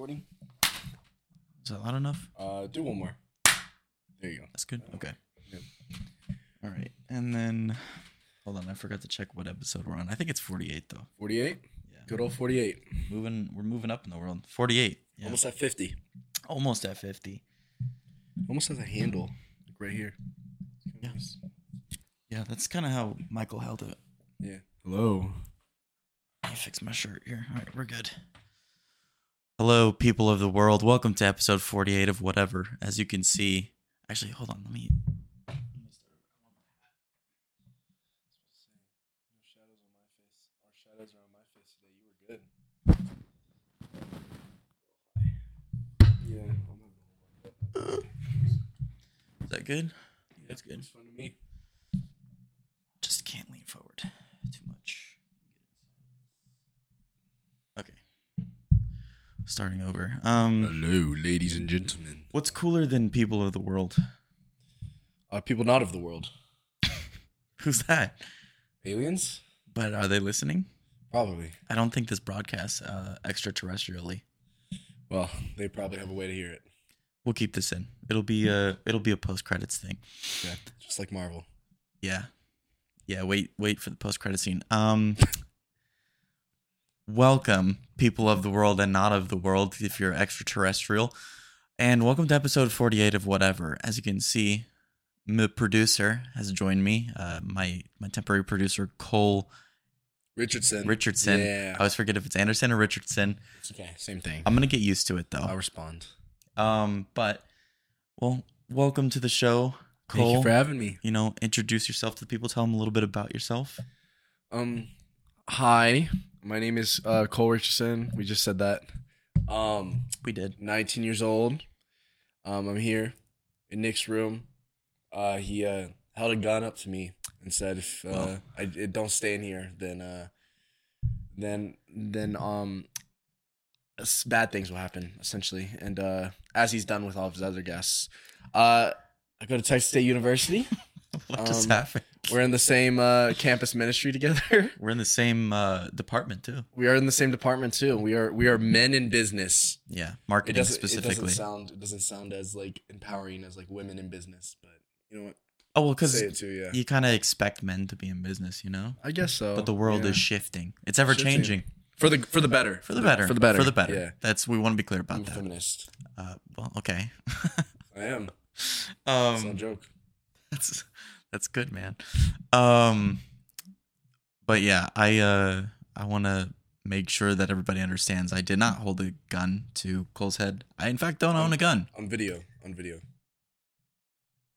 Recording. Is that loud enough? Uh, do one more. There you go. That's good. Okay. Yep. All right. And then hold on, I forgot to check what episode we're on. I think it's 48 though. 48. Yeah. Good old 48. Moving we're moving up in the world. 48. Yeah. Almost at 50. Almost at 50. Almost has a handle, like right here. Yeah. Yeah, that's kind of how Michael held it. Yeah. Hello. Let me fix my shirt here. All right, we're good. Hello, people of the world. Welcome to episode 48 of whatever. As you can see, actually, hold on. Let me. shadows are on my face today. You were good. Yeah. Is that good? That's good. It's fun to me. Just can't lean forward too much. Okay. Starting over. Um, Hello, ladies and gentlemen. what's cooler than people of the world? Uh, people not of the world. Who's that? Aliens? But are they listening? Probably. I don't think this broadcasts uh, extraterrestrially. Well, they probably have a way to hear it. We'll keep this in. It'll be a it'll be a post credits thing. Yeah. Just like Marvel. Yeah. Yeah, wait wait for the post credit scene. Um Welcome, people of the world and not of the world if you're extraterrestrial. And welcome to episode 48 of whatever. As you can see, my producer has joined me. Uh, my my temporary producer Cole Richardson. Richardson. Yeah. I always forget if it's Anderson or Richardson. It's okay. Same thing. I'm gonna get used to it though. I'll respond. Um, but well, welcome to the show, Cole. Thank you for having me. you know, introduce yourself to the people. Tell them a little bit about yourself. Um, hi, my name is uh, Cole Richardson. We just said that. Um, We did. 19 years old. Um, I'm here in Nick's room. Uh, he uh, held a gun up to me and said, "If uh. I it don't stay in here, then uh, then then um, bad things will happen essentially." And uh, as he's done with all of his other guests, uh, I go to Texas State University. What just Um, happened? We're in the same uh, campus ministry together. We're in the same uh, department too. We are in the same department too. We are we are men in business. Yeah, marketing it specifically. doesn't sound it doesn't sound as like empowering as like women in business, but you know what? oh well, because it yeah. you kind of expect men to be in business, you know. I guess so. But the world yeah. is shifting. It's ever Shifting. changing for the for the better. for the better. For the better. For the better. Yeah. That's we want to be clear I'm about that. feminist. Uh, well, okay. I am. It's no um, joke. that's that's good, man. Um, but yeah, I uh I want to make sure that everybody understands. I did not hold a gun to Cole's head. I in fact don't own a gun. On video. On video.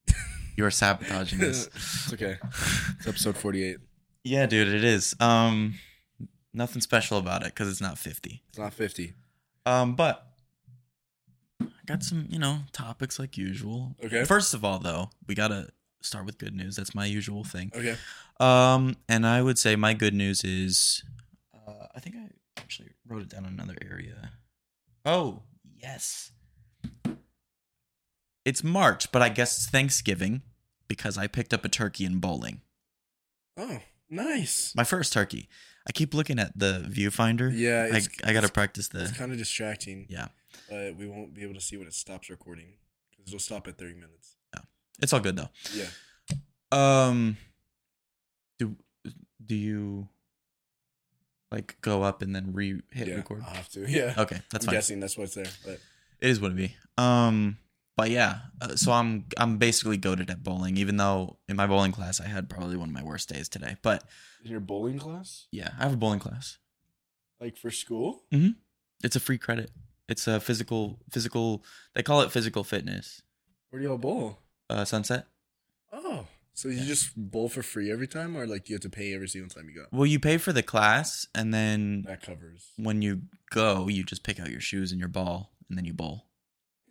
You are sabotaging this. it's okay. It's episode forty eight. Yeah, dude, it is. Um, nothing special about it because it's not fifty. It's not fifty. Um, but I got some, you know, topics like usual. Okay. First of all, though, we gotta start with good news. That's my usual thing. Okay. Um, and I would say my good news is, uh, I think I actually wrote it down in another area. Oh, yes. It's March, but I guess it's Thanksgiving because I picked up a turkey in bowling. Oh, nice. My first turkey. I keep looking at the viewfinder. Yeah, I, I gotta practice the. it's kind of distracting. Yeah. But we won't be able to see when it stops recording because it'll stop at thirty minutes. It's all good though. Yeah. Um, do do you like go up and then re hit yeah. record? I'll have to. Yeah. Okay, that's I'm fine. guessing that's what's there. But It is what it be. Um, but yeah, uh, so I'm I'm basically goaded at bowling, even though in my bowling class I had probably one of my worst days today. But in your bowling class, yeah, I have a bowling class. like for school, Mm-hmm. It's a free credit. It's a physical physical. They call it physical fitness. where do y'all bowl? Uh, Sunset. Oh, so you just bowl for free every time, or like you have to pay every single time you go? Well, you pay for the class, and then That covers. when you go, you just pick out your shoes and your ball, and then you bowl.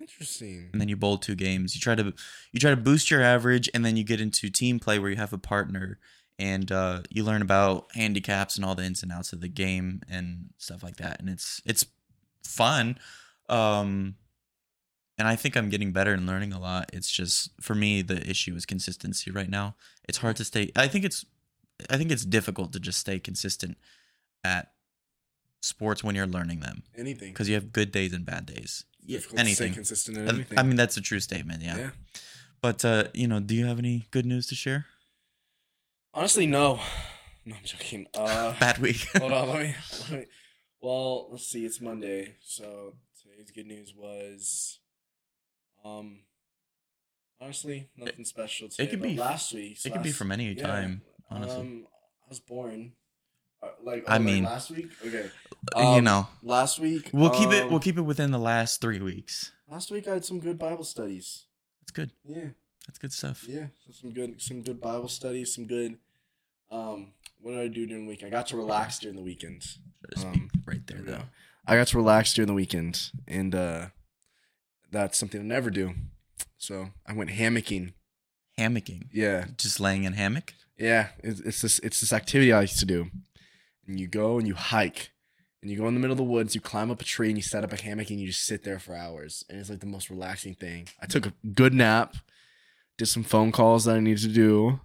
Interesting. and then you bowl two games. You try to you try to boost your average, and then you get into team play where you have a partner, and uh, you learn about handicaps and all the ins and outs of the game and stuff like that. And it's it's fun, um, and I think I'm getting better and learning a lot. It's just for me the issue is consistency right now. It's hard to stay. I think it's I think it's difficult to just stay consistent at sports when you're learning them Anything. because you have good days and bad days. Yeah, Difficult to stay anything. consistent anything. I mean, that's a true statement. Yeah. yeah. But uh, you know, do you have any good news to share? Honestly, no. No, I'm joking. Uh, Bad week. hold on, let me, let me. Well, let's see. It's Monday, so today's good news was, um, honestly, nothing special today. could be- last week. it could be from any yeah, time, honestly. Um, I was born. Uh, like I oh, like mean- last week. Okay. you Um, know, last week. we'll keep it. um, We'll keep it within the last three weeks. Last week I had some good Bible studies. That's good. Yeah. That's good stuff. Yeah, so some good some good Bible studies, some good um what did I do during the week? I got to relax during the weekend. Um, right there, There though. I got to relax during the weekend and uh that's something I never do. So I went hammocking. Hammocking. Yeah. Just laying in hammock. Yeah. It's, it's this it's this activity I used to do. And you go and you hike. And you go in the middle of the woods, you climb up a tree and you set up a hammock and you just sit there for hours. And it's like the most relaxing thing. I took a good nap, did some phone calls that I needed to do,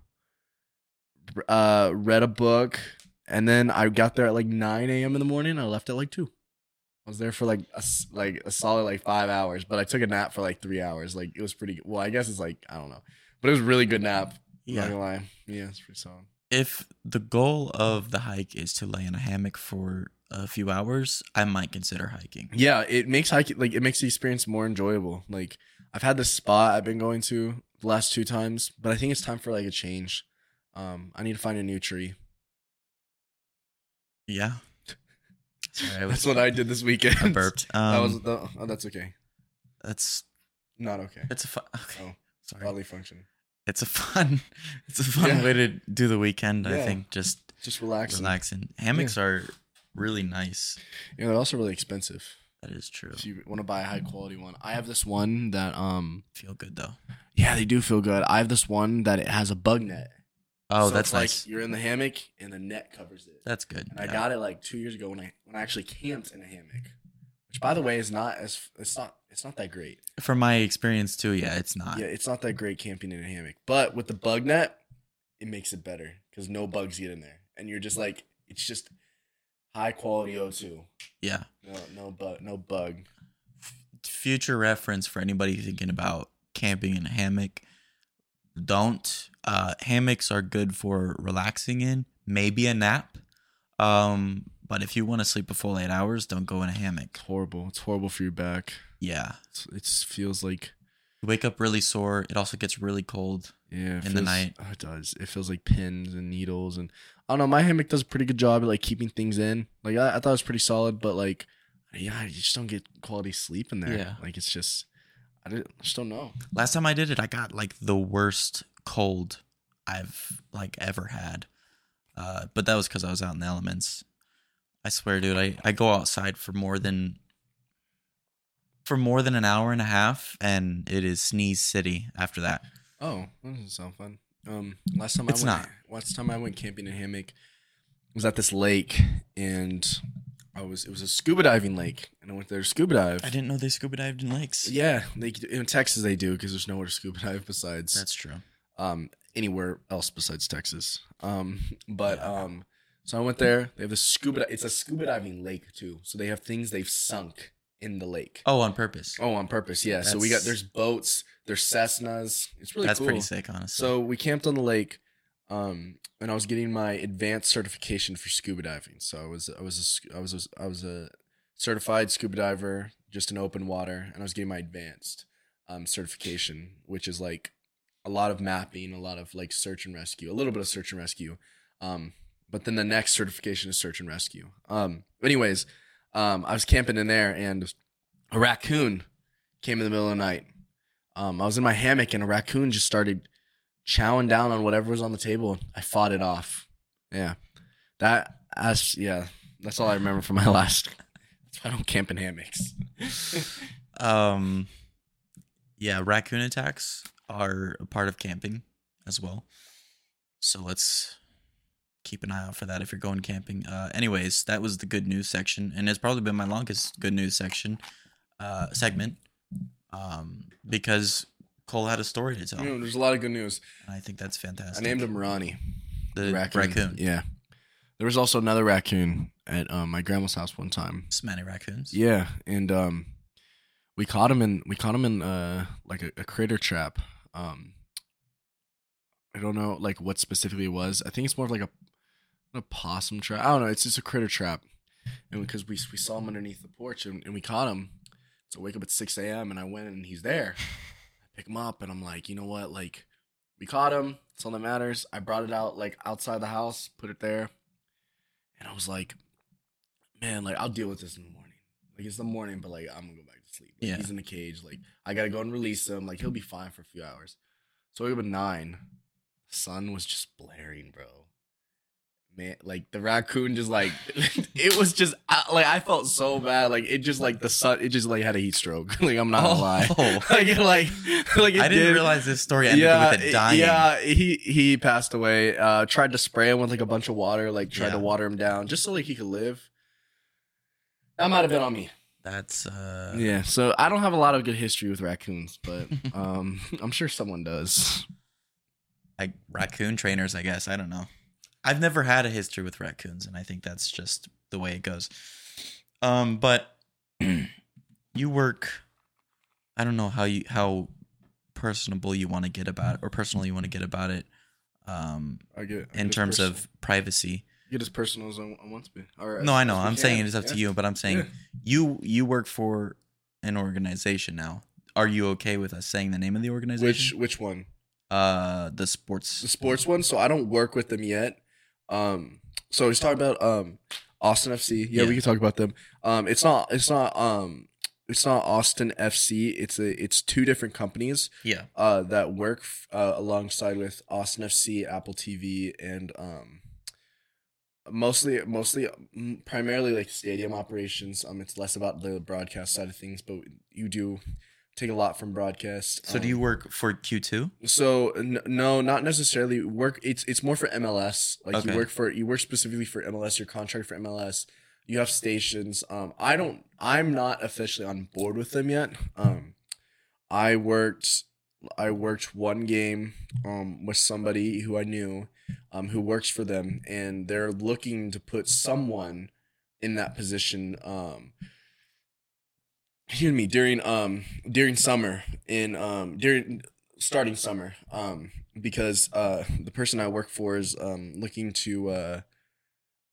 uh, read a book, and then I got there at like 9 a.m. in the morning. I left at like 2. I was there for like a, like a solid like five hours, but I took a nap for like three hours. Like it was pretty good. Well, I guess it's like, I don't know. But it was a really good nap. Yeah. Not Yeah. gonna lie. Yeah, it's pretty solid. If the goal of the hike is to lay in a hammock for a few hours, I might consider hiking. Yeah, it makes hiking like it makes the experience more enjoyable. Like I've had this spot I've been going to the last two times, but I think it's time for like a change. Um, I need to find a new tree. Yeah. Sorry, That's what I did this weekend. I burped. Um, that was the, oh, that's okay. that's Not okay. it's a fun. Okay. Oh, Sorry. Bodily function. It's a fun. It's a fun Yeah. way to do the weekend. I think just Just relaxing. relaxing. Hammocks are really nice. Yeah, they're also really expensive. That is true. If you want to buy a high quality one, I have this one that um Feel good though. yeah they do feel good. I have this one that it has a bug net. Oh, So that's nice. Like you're in the hammock and the net covers it. that's good. And I got it like two years ago when I when I actually camped in a hammock, which by the way is not as it's not it's not that great. From my experience too, yeah, it's not. Yeah, it's not that great camping in a hammock. But with the bug net, it makes it better because no bugs get in there, and you're just like it's just high quality O2. Yeah. No no bug no bug. Future reference for anybody thinking about camping in a hammock. Don't. Uh, hammocks are good for relaxing in, maybe a nap. Um, but if you want to sleep a full eight hours, don't go in a hammock. It's horrible. It's horrible for your back. Yeah. It feels like You wake up really sore. It also gets really cold. yeah In the night. Oh, it does. It feels like pins and needles and I don't know. My hammock does a pretty good job at like keeping things in. Like I, I thought it was pretty solid, but like yeah, you just don't get quality sleep in there. Yeah. Like it's just I, I just don't know. Last time I did it, I got like the worst cold I've like ever had. Uh, but that was because I was out in the elements. I swear, dude, I, I go outside for more than for more than an hour and a half, and it is sneeze city after that. Oh, that doesn't sound fun. Um, last time It's I went, not. last time I went camping in a hammock was at this lake, and I was it was a scuba diving lake, and I went there to scuba dive. I didn't know they scuba dived in lakes. Yeah, they in Texas they do because there's nowhere to scuba dive besides That's true. Um anywhere else besides Texas. Um, but um, so I went there. They have a scuba. It's a scuba diving lake too, so they have things they've sunk in the lake. Oh, on purpose. Oh, on purpose, yeah. so we got there's boats, there's Cessnas. It's really That's cool. pretty sick, honestly. So we camped on the lake, um, and I was getting my advanced certification for scuba diving. So I was I was a, I was a, I was a certified scuba diver just in open water, and I was getting my advanced um, certification, which is like a lot of mapping, a lot of like search and rescue, a little bit of search and rescue. Um, but then the next certification is search and rescue. Um, anyways, um, I was camping in there, and a raccoon came in the middle of the night. Um, I was in my hammock, and a raccoon just started chowing down on whatever was on the table. I fought it off. Yeah, that as yeah, that's all I remember from my last. That's why I don't camp in hammocks. Um, yeah, raccoon attacks are a part of camping as well. So let's keep an eye out for that if you're going camping. Uh, anyways, that was the good news section, and it's probably been my longest good news section uh, segment um, because Cole had a story to tell, You know, there's a lot of good news. and I think that's fantastic. I named him Ronnie. the raccoon. raccoon. Yeah. There was also another raccoon at um, my grandma's house one time. Smelly raccoons. Yeah, and um, we caught him in we caught him in uh like a, a critter trap. Um, I don't know like what specifically it was. I think it's more of like a a possum trap. I don't know. It's just a critter trap, and because we we saw him underneath the porch and, and we caught him. So I wake up at six a.m. and I went and he's there. I pick him up and I'm like, you know what? Like, we caught him. It's all that matters. I brought it out like outside the house, put it there, and I was like, man, like I'll deal with this in the morning. Like it's the morning, but like I'm gonna go to sleep. Like, Yeah. He's in the cage. Like I gotta go and release him. Like he'll be fine for a few hours. So up at nine. Sun was just blaring, bro. Man, like the raccoon just like it was just like I felt so bad. Like it just like the sun, it just like had a heat stroke. like I'm not gonna Oh. lie. like it, like like it I didn't did. realize this story ended with it dying. Yeah, he he passed away. Uh, tried to spray him with like a bunch of water, like tried to water him down just so like he could live. That might have been on me. That's uh Yeah, so I don't have a lot of good history with raccoons, but um, I'm sure someone does. like raccoon trainers, I guess. I don't know. I've never had a history with raccoons, and I think that's just the way it goes. Um, but you work. I don't know how you how personable you want to get about it, or personal you want to get about it. Um, I get in terms of privacy. Get as personal as I I want to be. Or No, I know. I'm saying it is up to you, but I'm saying Yeah. you you work for an organization now. Are you okay with us saying the name of the organization? which which one? uh the sports the sports one. So I don't work with them yet. Um, so he's talking about um Austin FC. Yeah, Yeah. we can talk about them. Um, it's not it's not um it's not Austin FC. It's a it's two different companies Yeah. uh that work f- uh, alongside with Austin FC, Apple TV, and um mostly mostly mm, primarily like stadium operations. Um, it's less about the broadcast side of things, but you do take a lot from broadcast. So do Um, you work for Q2? so n- no, not necessarily work. It's it's more for MLS. Like Okay. you work for you work specifically for MLS. Your contract for MLS. You have stations. Um, I don't. I'm not officially on board with them yet. Um, I worked. I worked one game um with somebody who I knew, um, who works for them, and they're looking to put someone in that position. Um, hear me during um during summer in um during starting summer um because uh the person I work for is um looking to uh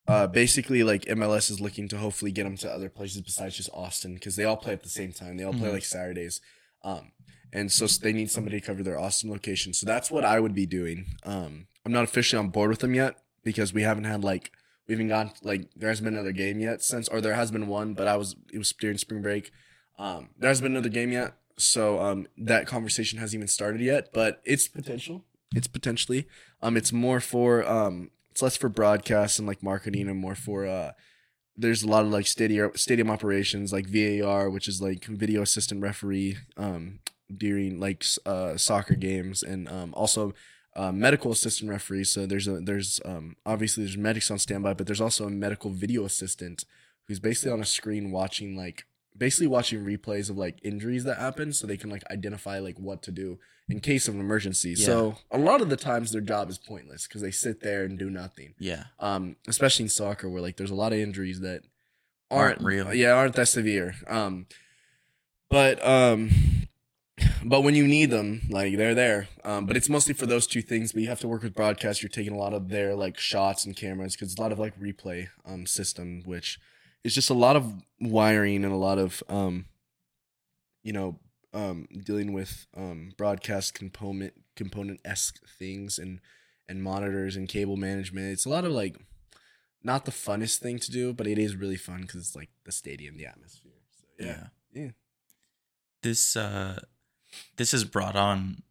uh basically like MLS is looking to hopefully get them to other places besides just Austin because they all play at the same time they all play Mhm. like Saturdays um and so they need somebody to cover their Austin location so that's what I would be doing um I'm not officially on board with them yet because we haven't had like we haven't gone like there hasn't been another game yet since or there has been one but I was it was during spring break um, there hasn't been another game yet, so um, that conversation hasn't even started yet. But it's potential. It's potentially. Um, it's more for um, it's less for broadcast and like marketing, and more for uh, there's a lot of like stadium stadium operations like VAR, which is like video assistant referee um during like uh soccer games, and um also. Uh, medical assistant referees. So there's a there's um obviously there's medics on standby, but there's also a medical video assistant who's basically on a screen watching like basically watching replays of like injuries that happen so they can like identify like what to do in case of an emergency. Yeah. So a lot of the times their job is pointless because they sit there and do nothing. Yeah. Um, especially in soccer where like there's a lot of injuries that Aren't aren't, real. Yeah, aren't that severe. Um, but um, but when you need them, like they're there. Um, but it's mostly for those two things. But you have to work with broadcast. You're taking a lot of their like shots and cameras because it's a lot of like replay um system, which is just a lot of wiring and a lot of um, you know, um, dealing with um broadcast component component esque things and and monitors and cable management. It's a lot of like not the funnest thing to do, but it is really fun because it's like the stadium, the atmosphere. So yeah, yeah. This uh this has brought on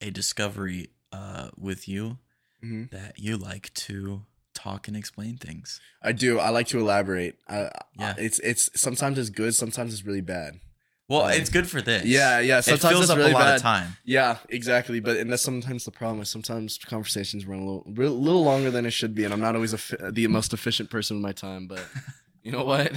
a discovery uh with you hmm that you like to talk and explain things. I do. I like to elaborate. I, Yeah. yeah, it's it's sometimes it's good, sometimes it's really bad. Well, Um, it's good for this. Yeah, yeah. It fills it's up really a lot bad. of time. Yeah, exactly. But and that's sometimes the problem. Is sometimes conversations run a little, real- little longer than it should be, and I'm not always a, the most efficient person with my time. But you know what?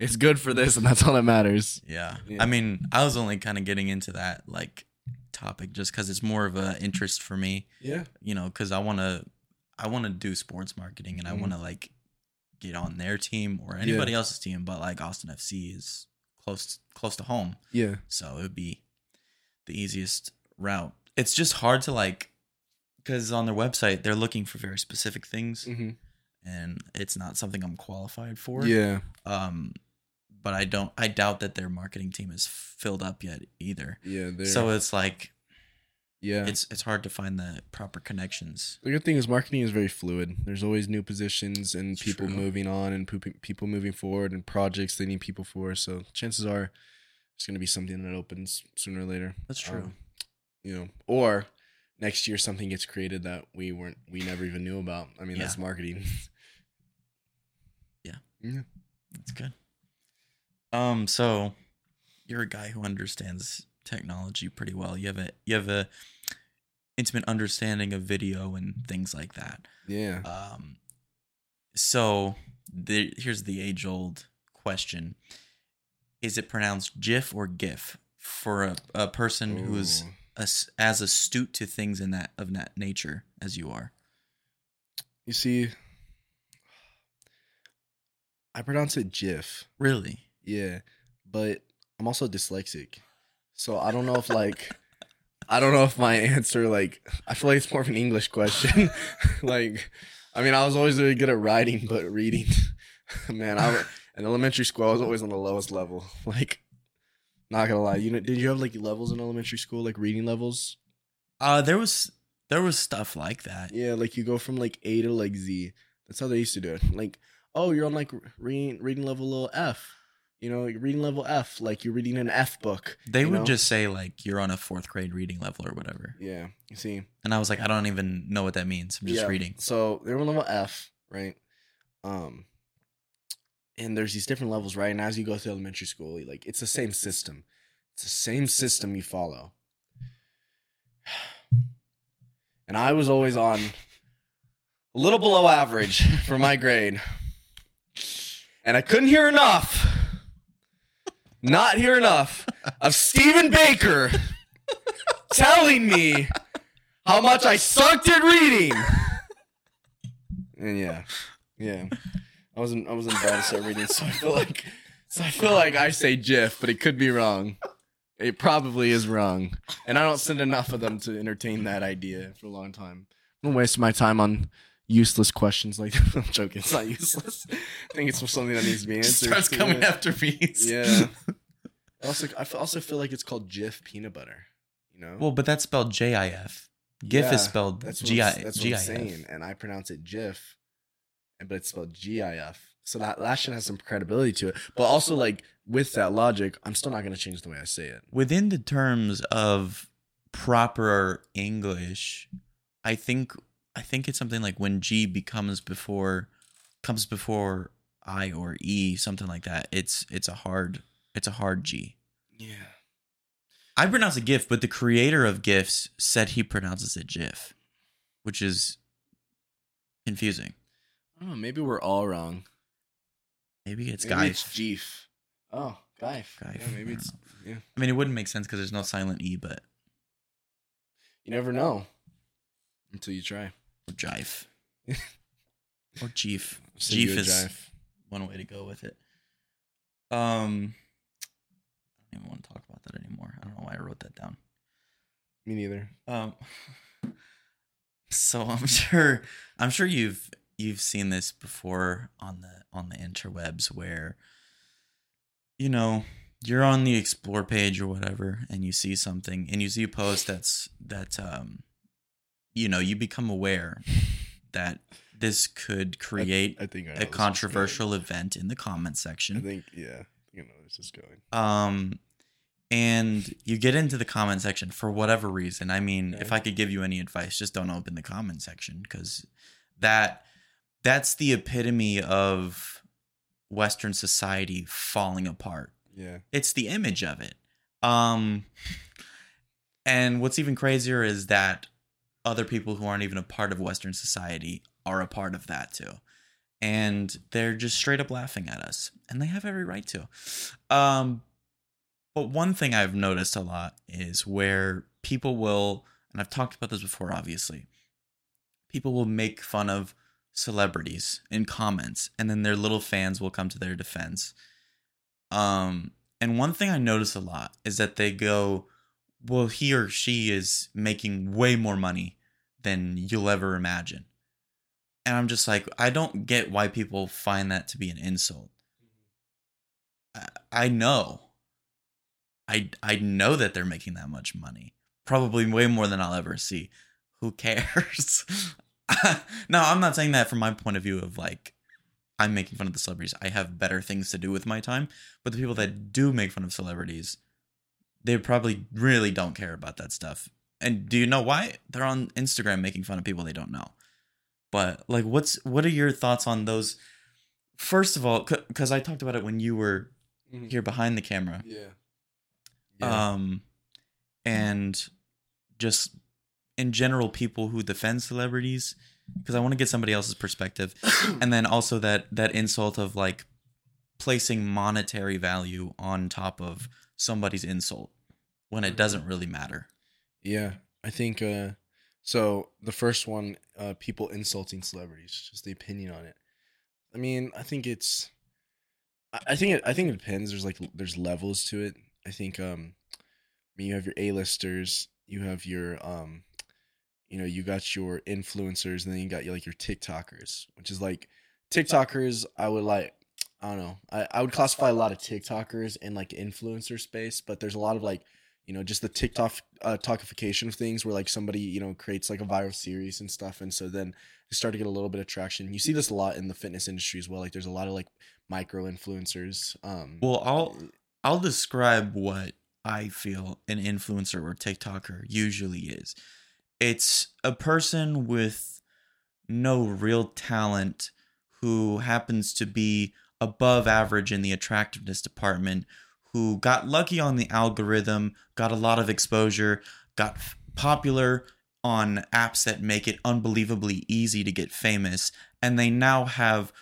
It's good for this, and that's all that matters. Yeah. Yeah. I mean, I was only kind of getting into that like topic just cuz it's more of a interest for me, Yeah. you know, cuz I want to I want to do sports marketing and I Mhm. want to like get on their team or anybody else's team, but like Austin FC is close close to home, Yeah. so it would be the easiest route. It's just hard to like because on their website they're looking for very specific things, Mm-hmm. and it's not something I'm qualified for. Yeah. Um, but I don't. I doubt that their marketing team is filled up yet either. Yeah. So it's like yeah. it's it's hard to find the proper connections. The good thing is marketing is very fluid. There's always new positions and It's people true. moving on and people moving forward and projects they need people for. So chances are it's going to be something that opens sooner or later. That's true. Um, you know, or next year something gets created that we weren't we never even knew about. I mean, that's marketing. Yeah. marketing. That's good. Um, so you're a guy who understands technology pretty well. You have a you have a intimate understanding of video and things like that. yeah. Um, so the here's the age old question: Is it pronounced GIF or GIF for a, a person who is as, as astute to things in that of that nature as you are? You see I pronounce it GIF. Really? Yeah, but I'm also dyslexic, so I don't know if like I don't know if my answer like I feel like it's more of an English question. like, I mean, I was always really good at writing, but reading, man, I in elementary school I was always on the lowest level. Like, not gonna lie, you know, did you have like levels in elementary school, like reading levels? Uh there was there was stuff like that. Yeah, like you go from like A to like Z. That's how they used to do it. Like, oh, you're on like reading reading level little F. You know, you're reading level F, like you're reading an F book. They would know? just say like you're on a fourth grade reading level or whatever. Yeah, you see. And I was like, I don't even know what that means. I'm just Yeah, reading. So they're on level F, right? Um, and there's these different levels, right? And as you go through elementary school, like it's the same system. It's the same system you follow. And I was always on a little below average for my grade. And I couldn't hear enough, not hear enough of Stephen Baker telling me how much I sucked at reading. And yeah, yeah, I wasn't I wasn't bad at reading, so I feel like so I feel like I say GIF, but it could be wrong. It probably is wrong, and I don't send enough of them to entertain that idea for a long time. I'm gonna waste my time on useless questions like that. I'm joking. It's not useless. I think it's something that needs to be answered. Starts coming yeah. after me. Yeah. also, I also feel like it's called Jif peanut butter. You know. Well, but that's spelled J I F. GIF Yeah, is spelled That's what, G I I'm, that's what G I'm saying, and I pronounce it GIF, and but it's spelled G I F. So that last should have some credibility to it. But also, like with that logic, I'm still not gonna change the way I say it. Within the terms of proper English, I think I think it's something like when G becomes before comes before I or E, something like that. It's it's a hard it's a hard G. Yeah. I pronounce it GIF, but the creator of GIFs said he pronounces it GIF, which is confusing. I. Maybe we're all wrong. Maybe it's maybe Guy. it's Jif. Oh, Gaif. Gaif, Yeah, maybe it's. Yeah. I mean, it wouldn't make sense because there's no silent E, but You never know until you try. Or jive or Jeef. Jeef is jive. one way to go with it. Um, I don't even want to talk about that anymore. I don't know why I wrote that down. Me neither. Um, so I'm sure I'm sure you've you've seen this before on the on the interwebs where you know you're on the explore page or whatever and you see something and you see a post that's that um you know you become aware that this could create I think I a controversial event in the comment going. I section think yeah. I think I know this is going. um and you get into the comment section for whatever reason i mean if i could give you any advice just don't open the comment section because that that's the epitome of western society falling apart Yeah. it's the image of it um and what's even crazier is that other people who aren't even a part of western society are a part of that too and they're just straight up laughing at us and they have every right to um but one thing i've noticed a lot is where people will and i've talked about this before obviously people will make fun of celebrities in comments and then their little fans will come to their defense. Um and one thing I notice a lot is that they go, "Well, he or she is making way more money than you'll ever imagine." And I'm just like, I don't get why people find that to be an insult. I, I know. I I know that they're making that much money. Probably way more than I'll ever see. Who cares? no, I'm not saying that from my point of view of like I'm making fun of the celebrities. I have better things to do with my time. But the people that do make fun of celebrities, they probably really don't care about that stuff. And do you know why? They're on Instagram making fun of people they don't know. But like what's what are your thoughts on those First of all, cuz I talked about it when you were Mhm. here behind the camera. Yeah. Um and just in general people who defend celebrities because I want to get somebody else's perspective and then also that that insult of like placing monetary value on top of somebody's insult when it doesn't really matter. Yeah, I think uh so the first one uh people insulting celebrities, just the opinion on it. I mean, I think it's I- I think it I think it depends. There's like there's levels to it. I think um I mean you have your A-listers, you have your um you know, you got your influencers and then you got your like your TikTokers, which is like TikTokers I would like I don't know. I, I would classify a lot of TikTokers in like influencer space, but there's a lot of like you know just the tiktok uh talkification of things where like somebody you know creates like a viral series and stuff and so then they start to get a little bit of traction you see this a lot in the fitness industry as well like there's a lot of like micro influencers um Well, I'll I'll describe what I feel an influencer or TikToker usually is. It's a person with no real talent who happens to be above average in the attractiveness department, who got lucky on the algorithm, got a lot of exposure, got f- popular on apps that make it unbelievably easy to get famous, and they now have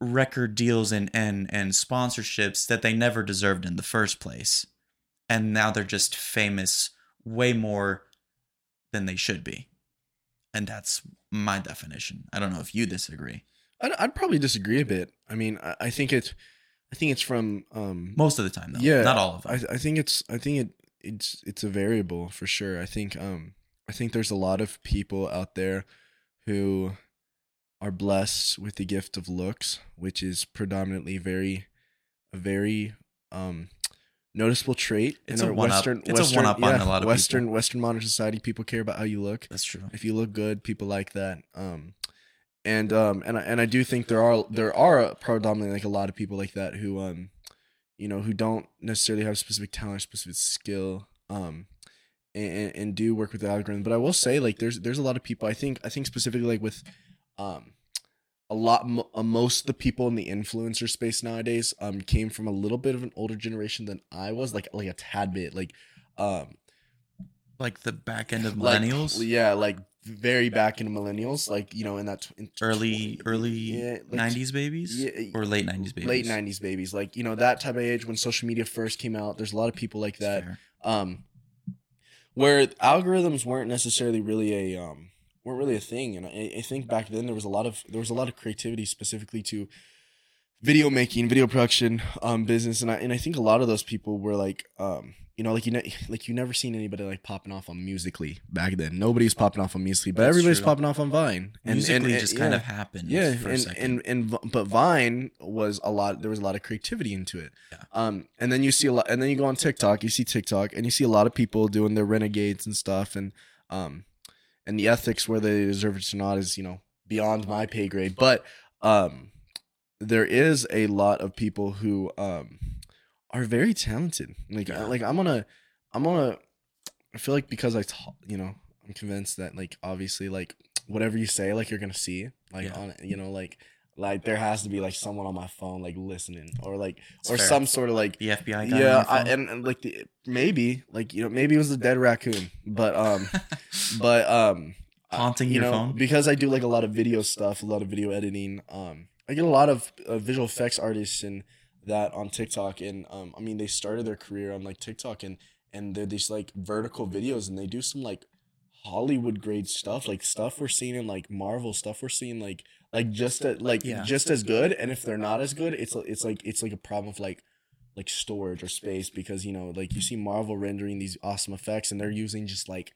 record deals and and and sponsorships that they never deserved in the first place. And now they're just famous way more than they should be. And that's my definition. I don't know if you disagree I'd, I'd probably disagree a bit. I mean I, I think it i think it's from um most of the time though. Yeah. Not all of them. I, I think it's i think it it's it's a variable for sure. I think um i think there's a lot of people out there who are blessed with the gift of looks which is predominantly very a very um noticeable trait It's in a our western it's a one-up on a lot of western people. western modern society. People care about how you look. That's true. If you look good people like that. Um and um and I, and I do think there are there are predominantly like a lot of people like that who um you know who don't necessarily have specific talent specific skill um and, and do work with the algorithm. But i will say like there's there's a lot of people i think i think specifically like with um a lot uh, most of the people in the influencer space nowadays um came from a little bit of an older generation than i was like like a tad bit like um like the back end of like, millennials? yeah, like very back into millennials, like you know, in that tw- in tw- early early yeah, like, 90s babies? yeah, or late 90s babies? late '90s babies, like you know that type of age when social media first came out. There's a lot of people like that, um, where algorithms weren't necessarily really a um weren't really a thing, and I, I think back then there was a lot of there was a lot of creativity specifically to video making, video production, um, business, and I and I think a lot of those people were like, um, you know, like you know, like you never seen anybody like popping off on Musical.ly back then. Nobody's popping off on Musical.ly, but That's everybody's true. popping off on Vine. musically and- just yeah. kind of happened yeah, for a and, second. and and but Vine was a lot. There was a lot of creativity into it. Yeah. Um, and then you see a lot, and then you go on TikTok. You see TikTok, and you see a lot of people doing their renegades and stuff, and um, and the ethics where they deserve it or not is you know beyond my pay grade. But um, there is a lot of people who um are very talented. Like Yeah. like I'm gonna I'm gonna I feel like because I ta- you know I'm convinced that like obviously like whatever you say like you're gonna see like Yeah. on you know like like there has to be like someone on my phone like listening or like It's or fair. some sort of like the FBI guy yeah I, and, and like the maybe like you know maybe it was the dead raccoon but um but um Haunting you your know phone? because I do like a lot of video stuff, a lot of video editing. Um, I get a lot of uh, visual effects artists and that on TikTok, and um, I mean they started their career on like TikTok and and they're these like vertical videos and they do some like Hollywood grade stuff, like stuff we're seeing in like Marvel stuff we're seeing like like just a, like Yeah. just as good. And if they're not as good, it's it's like it's like a problem of like like storage or space because you know like you see Marvel rendering these awesome effects and they're using just like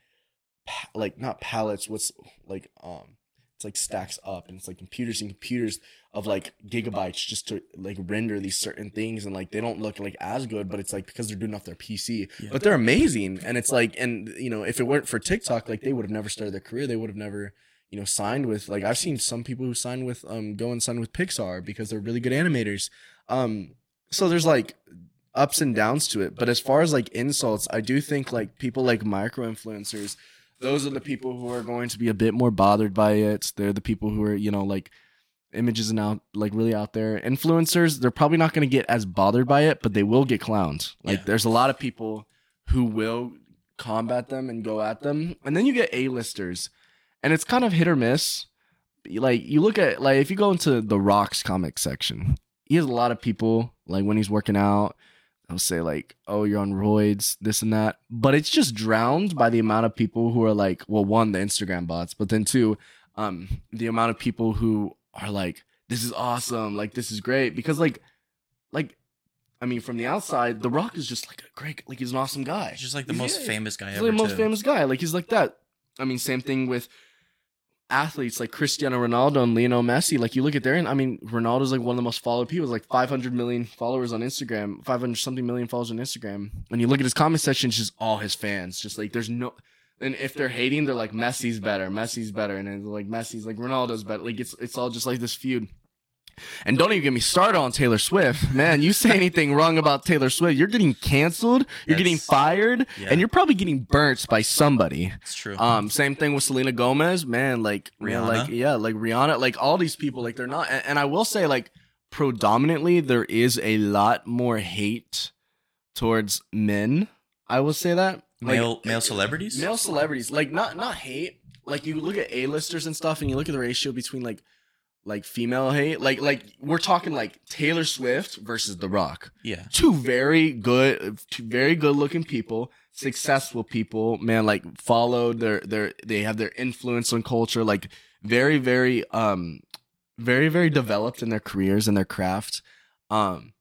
like not palettes, what's like um it's like stacks up and it's like computers and computers of like gigabytes just to like render these certain things and like they don't look like as good but it's like because they're doing off their PC Yeah. but they're amazing and it's like and you know if it weren't for TikTok like they would have never started their career. They would have never you know signed with like I've seen some people who sign with um go and sign with Pixar because they're really good animators. Um so there's like ups and downs to it but as far as like insults I do think like people like micro influencers those are the people who are going to be a bit more bothered by it. They're the people who are you know like images and out like really out there. Influencers they're probably not going to get as bothered by it but they will get clowned. Like Yeah. there's a lot of people who will combat them and go at them. And then you get a-listers and it's kind of hit or miss. Like you look at like if you go into the rocks comic section he has a lot of people like when he's working out they'll say like oh you're on roids this and that but it's just drowned by the amount of people who are like well one the instagram bots but then two um the amount of people who are like this is awesome like this is great because like like i mean from the outside the rock is just like a great like he's an awesome guy He's just like the He's- most yeah, famous guy He's ever. like the most too. famous guy. Like he's like that. I mean, same thing with athletes like Cristiano Ronaldo and Lionel Messi. Like you look at their, I mean, Ronaldo's like one of the most followed people. Like 500 million followers on Instagram, 500 something million followers on Instagram. And you look at his comment section, it's just all his fans. Just like there's no. And if they're hating, they're like Messi's better, Messi's better, and then like Messi's like Ronaldo's better. Like it's it's all just like this feud. And don't even get me started on Taylor Swift. Man, you say anything wrong about Taylor Swift, you're getting canceled, you're getting fired, yeah. and you're probably getting burnt by somebody. It's true. Um, same thing with Selena Gomez, man. Like man, Rihanna. like yeah, like Rihanna, like all these people, like they're not. And, and I will say, like predominantly, there is a lot more hate towards men. I will say that Like, male male celebrities. male celebrities, like not not hate. Like you look at A-listers and stuff, and you look at the ratio between like like female hate. Like like we're talking like Taylor Swift versus The Rock Yeah. two very good two very good looking people successful people man like followed their their they have their influence on culture like very very um very very developed in their careers and their craft um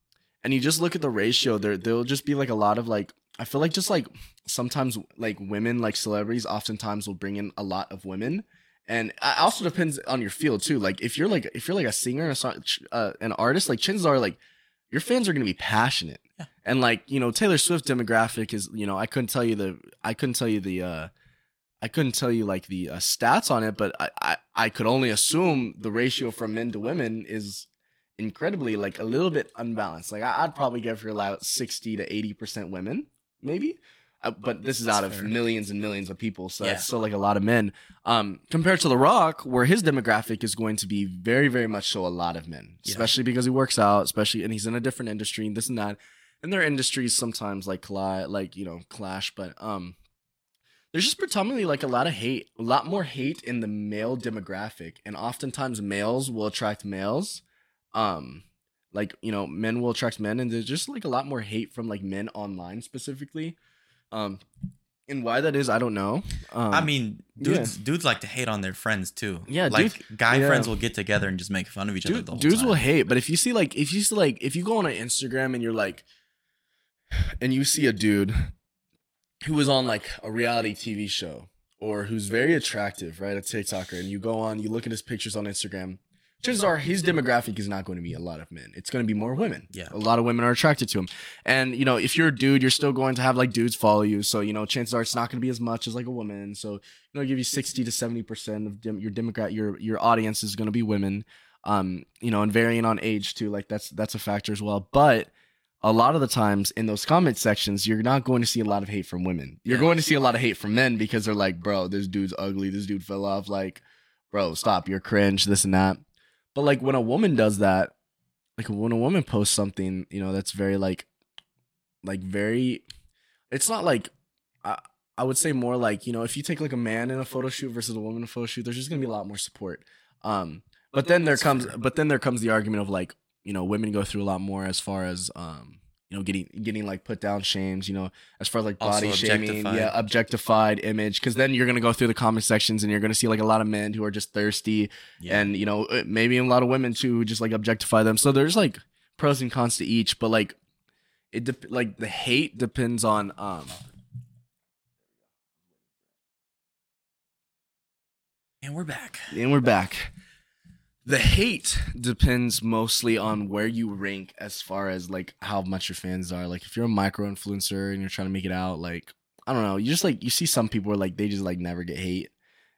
and you just look at the ratio there there'll just be like a lot of like i feel like just like sometimes like women like celebrities oftentimes will bring in a lot of women and it also depends on your field too. Like if you're like if you're like a singer a song, uh, an artist like chances are like your fans are going to be passionate. Yeah. and like you know taylor swift demographic is you know i couldn't tell you the i couldn't tell you the uh i couldn't tell you like the uh, stats on it but I, I i could only assume the ratio from men to women is incredibly like a little bit unbalanced. Like I, i'd probably give her like 60 to 80 percent women maybe uh, but this is out of millions and millions of people so Yeah. it's still like a lot of men um compared to the rock where his demographic is going to be very very much so a lot of men Yeah. especially because he works out especially and he's in a different industry and this and that and their industries sometimes like collide like you know clash but um there's just predominantly like a lot of hate a lot more hate in the male demographic and oftentimes males will attract males um like you know men will attract men and there's just like a lot more hate from like men online specifically um and why that is i don't know um, I mean, dudes dudes like to hate on their friends too. Yeah, like dudes- guy yeah. friends will get together and just make fun of each other Dude, the whole dudes time. will hate, but if you see like if you see like if you go on an Instagram and you're like, and you see a dude who was on like a reality TV show or who's very attractive, right, a TikToker, and you go on, you look at his pictures on Instagram. Chances are his demographic is not going to be a lot of men. It's going to be more women. Yeah. a lot of women are attracted to him, and you know if you're a dude, you're still going to have like dudes follow you. So you know chances are it's not going to be as much as like a woman. So you know give you sixty to seventy percent of dem- your democrat your your audience is going to be women um you know and varying on age too like that's that's a factor as well but a lot of the times in those comment sections you're not going to see a lot of hate from women you're Yeah. going to see a lot of hate from men because they're like bro this dude's ugly this dude fell off like bro stop you're cringe this and that but like when a woman does that like when a woman posts something you know that's very like like very it's not like I, I would say more like you know if you take like a man in a photo shoot versus a woman in a photo shoot there's just gonna be a lot more support. Um but then there comes but then there comes the argument of like you know women go through a lot more as far as um you know getting getting like put down shames you know as far as like Also body shaming yeah objectified image because then you're gonna go through the comment sections and you're gonna see like a lot of men who are just thirsty Yeah. and you know uh, maybe a lot of women too who just like objectify them so there's like pros and cons to each but like it dep like the hate depends on um and we're back. and we're back the hate depends mostly on where you rank as far as like how much your fans are like if you're a micro influencer and you're trying to make it out like i don't know you just like you see some people where like they just like never get hate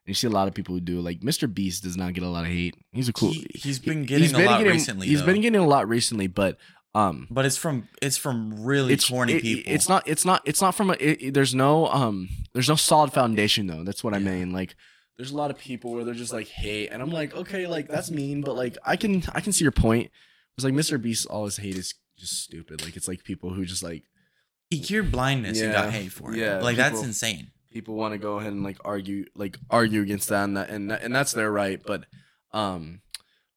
and you see a lot of people who do like mr beast does not get a lot of hate he's a cool He, he's been getting a lot getting, recently. he's though. been getting a lot recently but um but it's from it's from really it's corny it- people. It's not. It's not. It's not from a. It, there's no. Um. There's no solid foundation though. That's what I mean. Like, there's a lot of people where they're just like hate, and I'm like, okay, like that's mean, but like I can I can see your point. It's like Mr. Beast. All his hate is just stupid. Like it's like people who just like he cured blindness and got hate for it. Yeah, like that's insane. people want to go ahead and like argue like argue against that and that and, that- and that's their right but um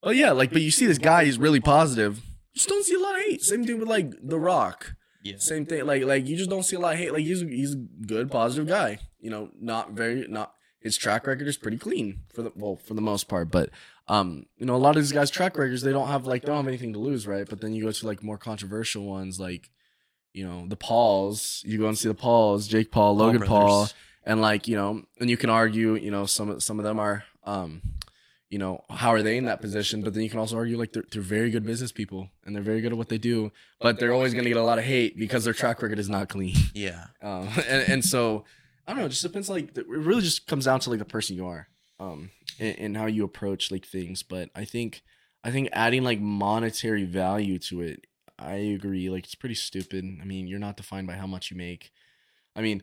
but yeah like but you see this guy he's really positive you just don't see a lot of hate same thing with like the rock Yeah. same thing like like you just don't see a lot of hate like he's he's a good positive guy you know not very not his track record is pretty clean for the well for the most part but um you know a lot of these guys track records they don't have like they don't have anything to lose right but then you go to like more controversial ones like you know the pauls you go and see the pauls jake paul Paul logan paul brothers. and like you know and you can argue you know some of some of them are um you know how are they in that position but then you can also argue like they're, they're very good business people and they're very good at what they do but they're always going to get a lot of hate because their track record is not clean Yeah. um and, and so i don't know it just depends like it really just comes down to like the person you are um and, and how you approach like things but i think i think adding like monetary value to it i agree like it's pretty stupid i mean you're not defined by how much you make. I mean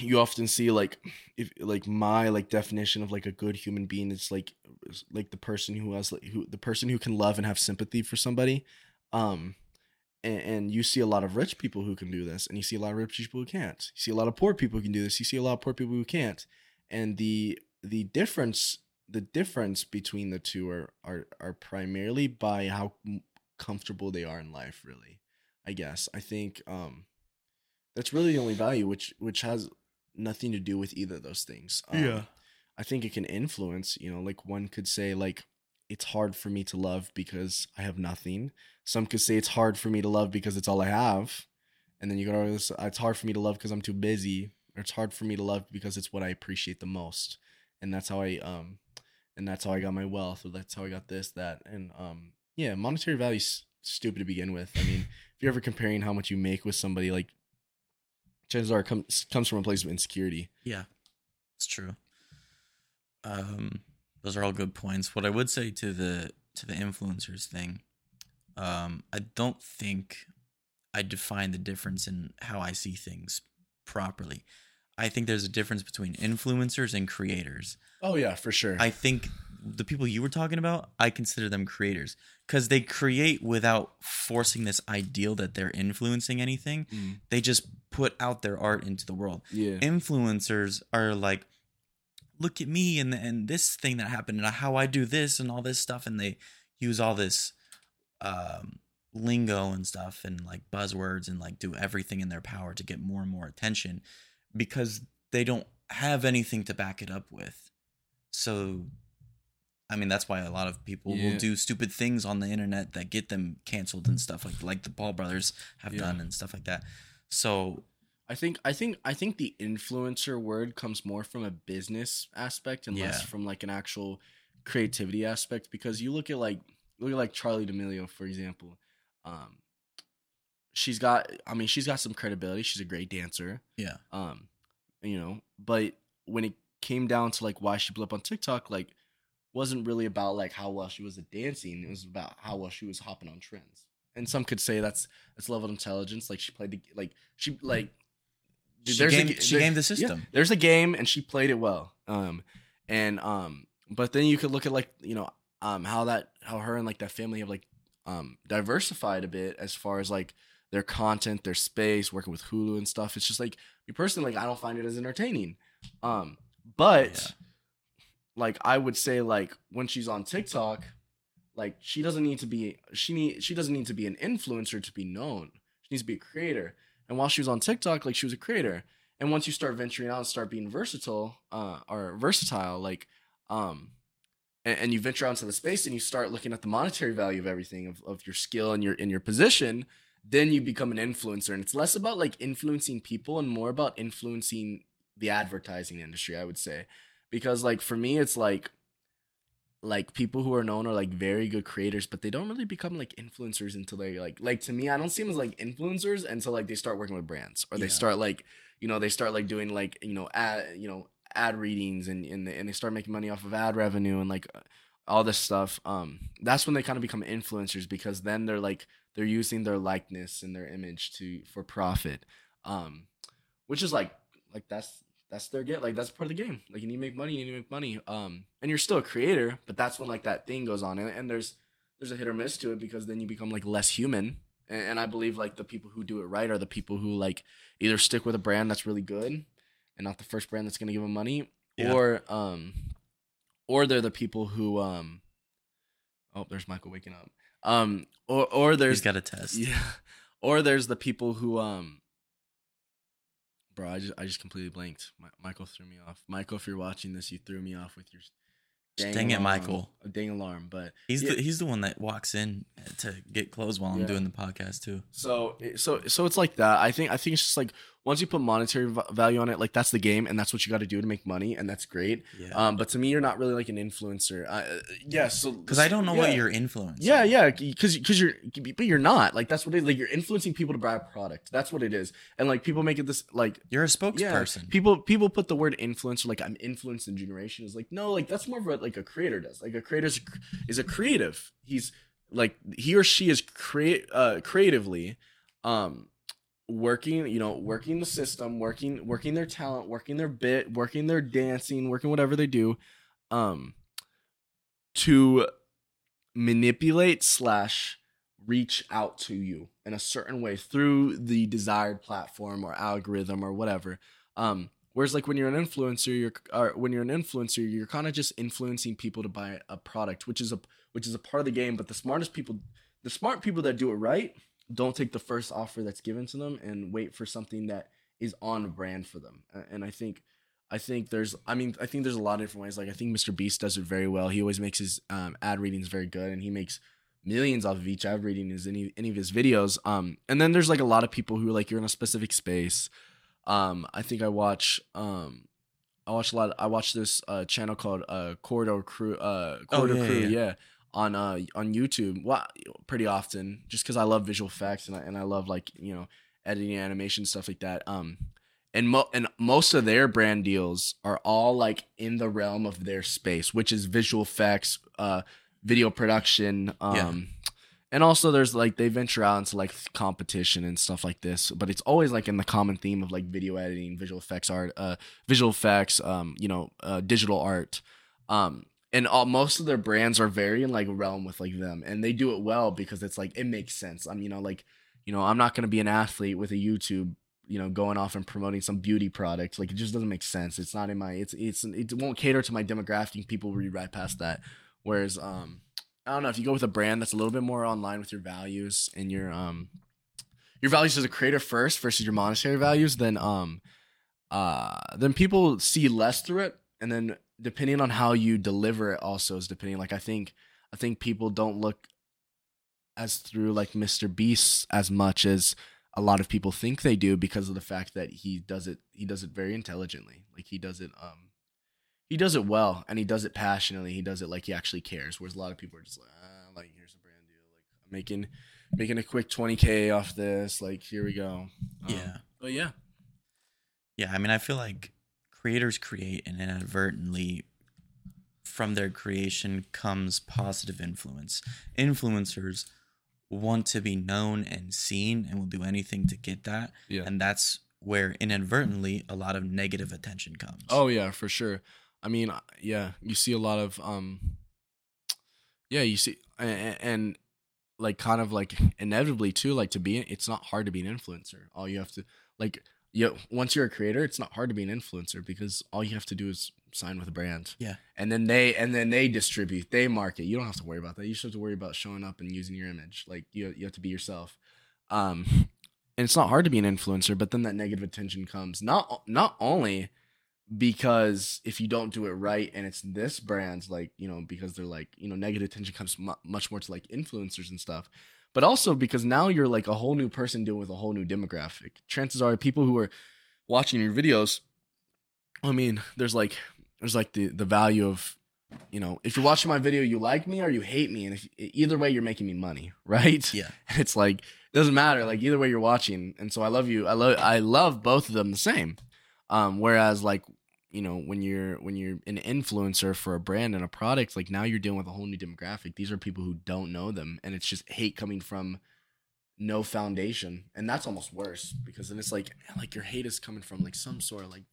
you often see like if like my like definition of like a good human being is like like the person who has like who the person who can love and have sympathy for somebody um and, and you see a lot of rich people who can do this and you see a lot of rich people who can't. You see a lot of poor people who can do this. You see a lot of poor people who can't. And the the difference the difference between the two are are are primarily by how comfortable they are in life really i guess. I think um that's really the only value which which has nothing to do with either of those things. Um, Yeah. i think it can influence you know like one could say like it's hard for me to love because i have nothing some could say it's hard for me to love because it's all i have and then you go "Oh, it's hard for me to love because i'm too busy or it's hard for me to love because it's what i appreciate the most and that's how i um and that's how i got my wealth or that's how i got this that and um yeah monetary value's stupid to begin with i mean if you're ever comparing how much you make with somebody like chances are it comes comes from a place of insecurity. Yeah, it's true. Um, those are all good points. What I would say to the to the influencers thing, um, I don't think I define the difference in how I see things properly. I think there's a difference between influencers and creators. Oh yeah, for sure. I think the people you were talking about, I consider them creators because they create without forcing this ideal that they're influencing anything. Mm. They just put out their art into the world yeah. influencers are like look at me and and this thing that happened and how I do this and all this stuff and they use all this um lingo and stuff and like buzzwords and like do everything in their power to get more and more attention because they don't have anything to back it up with. So I mean that's why a lot of people Yeah. will do stupid things on the internet that get them canceled and stuff like like the Paul brothers have Yeah. done and stuff like that. So I think I think I think the influencer word comes more from a business aspect and less from like an actual creativity aspect because you look at like look at like Charli D'Amelio for example. Um she's got I mean she's got some credibility. She's a great dancer. yeah. Um you know, but when it came down to like why she blew up on TikTok like wasn't really about like how well she was at dancing. It was about how well she was hopping on trends. And some could say that's that's level of intelligence. Like she played the like she like She there's a she gamed the yeah, system. there's a game and she played it well. Um and um but then you could look at like you know um how that how her and like that family have like um diversified a bit as far as like their content, their space, working with Hulu and stuff. It's just like me personally, like I don't find it as entertaining. Um, but like I would say, like when she's on TikTok, like she doesn't need to be she need she doesn't need to be an influencer to be known. She needs to be a creator. And while she was on TikTok, like she was a creator. And once you start venturing out and start being versatile, uh, or versatile, like, um, and, and you venture out into the space and you start looking at the monetary value of everything of, of your skill and your in your position, then you become an influencer. And it's less about like influencing people and more about influencing the advertising industry, I would say. Because like for me, it's like like people who are known are like very good creators, but they don't really become like influencers until they like like to me, I don't see them as like influencers until like they start working with brands or they Yeah. start like you know they start like doing like you know ad you know ad readings and and they, and they start making money off of ad revenue and like all this stuff. Um, that's when they kind of become influencers because then they're like they're using their likeness and their image to for profit. Um, which is like like that's that's their get like that's part of the game like you need to make money you need to make money um and you're still a creator but that's when like that thing goes on and, and there's there's a hit or miss to it because then you become like less human and, and i believe like the people who do it right are the people who like either stick with a brand that's really good and not the first brand that's going to give them money Yeah. or um or they're the people who um oh there's michael waking up um or or there's He's got a test. yeah. Or there's the people who um Bro, I just I just completely blanked. Mi- Michael threw me off. Michael, if you're watching this, you threw me off with your Dang it, alarm. Michael. A dang alarm, but He's Yeah. the he's the one that walks in to get clothes while I'm Yeah. doing the podcast too. so so so it's like that. I think I think it's just like once you put monetary v- value on it, like that's the game, and that's what you got to do to make money, and that's great. Yeah. Um, but to me, you're not really like an influencer. I, uh, yeah, so Because I don't know yeah. what you're influencing. Yeah, yeah, because because you're but you're not like that's what it is. Like you're influencing people to buy a product. That's what it is. And like people make it this like You're a spokesperson. people people put the word influencer like I'm influencing generation is like no like that's more of what like a creator does. Like a creator is a, is a creative. He's like he or she is create uh creatively um working you know working the system working working their talent working their bit working their dancing working whatever they do um to manipulate slash reach out to you in a certain way through the desired platform or algorithm or whatever. Um whereas like when you're an influencer you're or when you're an influencer you're kind of just influencing people to buy a product which is a which is a part of the game but the smartest people the smart people that do it right don't take the first offer that's given to them and wait for something that is on brand for them. And i think i think there's i mean i think there's a lot of different ways. Like i think mr beast does it very well. He always makes his um, ad readings very good and he makes millions off of each ad reading is any any of his videos. Um and then there's like a lot of people who like you're in a specific space. Um i think i watch um i watch a lot i watch this uh channel called uh corridor crew uh Oh, corridor yeah, crew yeah, yeah. On uh on youtube well, pretty often just because i love visual effects and I, and I love like you know editing animation stuff like that um and mo- and most of their brand deals are all like in the realm of their space which is visual effects uh video production um Yeah. and also there's like they venture out into like competition and stuff like this but it's always like in the common theme of like video editing visual effects art uh visual effects um you know uh digital art um and all most of their brands are very in like realm with like them and they do it well because it's like it makes sense. I'm you know like you know i'm not going to be an athlete with a youtube you know going off and promoting some beauty product. Like it just doesn't make sense. It's not in my it's it's it won't cater to my demographic. People read right past that. Whereas um i don't know if you go with a brand that's a little bit more online with your values and your um your values as a creator first versus your monetary values then um uh then people see less through it and then depending on how you deliver it also is depending like i think i think people don't look as through like mr beast as much as a lot of people think they do because of the fact that he does it he does it very intelligently. Like he does it um he does it well and he does it passionately. He does it like he actually cares whereas a lot of people are just like ah, like here's a brand deal like i'm making making a quick 20k off this like here we go. Um, Yeah. but yeah. Yeah, I mean, I feel like creators create and inadvertently from their creation comes positive influence. Influencers want to be known and seen and will do anything to get that. Yeah. And that's where inadvertently a lot of negative attention comes. Oh yeah, for sure. I mean, uh, yeah, you see a lot of um yeah, you see and, and like kind of like inevitably too like to be it's not hard to be an influencer. All you have to like you once you're a creator, it's not hard to be an influencer because all you have to do is sign with a brand. Yeah. And then they and then they distribute, they market. You don't have to worry about that. You just have to worry about showing up and using your image. Like you you have to be yourself. Um and it's not hard to be an influencer, but then that negative attention comes. Not not only because if you don't do it right and it's this brand's like you know because they're like you know negative attention comes mu- much more to like influencers and stuff but also because now you're like a whole new person dealing with a whole new demographic. Chances are people who are watching your videos i mean there's like there's like the the value of you know if you're watching my video you like me or you hate me and if either way you're making me money right? Yeah. it's like it doesn't matter like either way you're watching. And so i love you i love i love both of them the same. Um whereas like you know when you're when you're an influencer for a brand and a product like now you're dealing with a whole new demographic these are people who don't know them and it's just hate coming from no foundation and that's almost worse because then it's like like your hate is coming from like some sort of like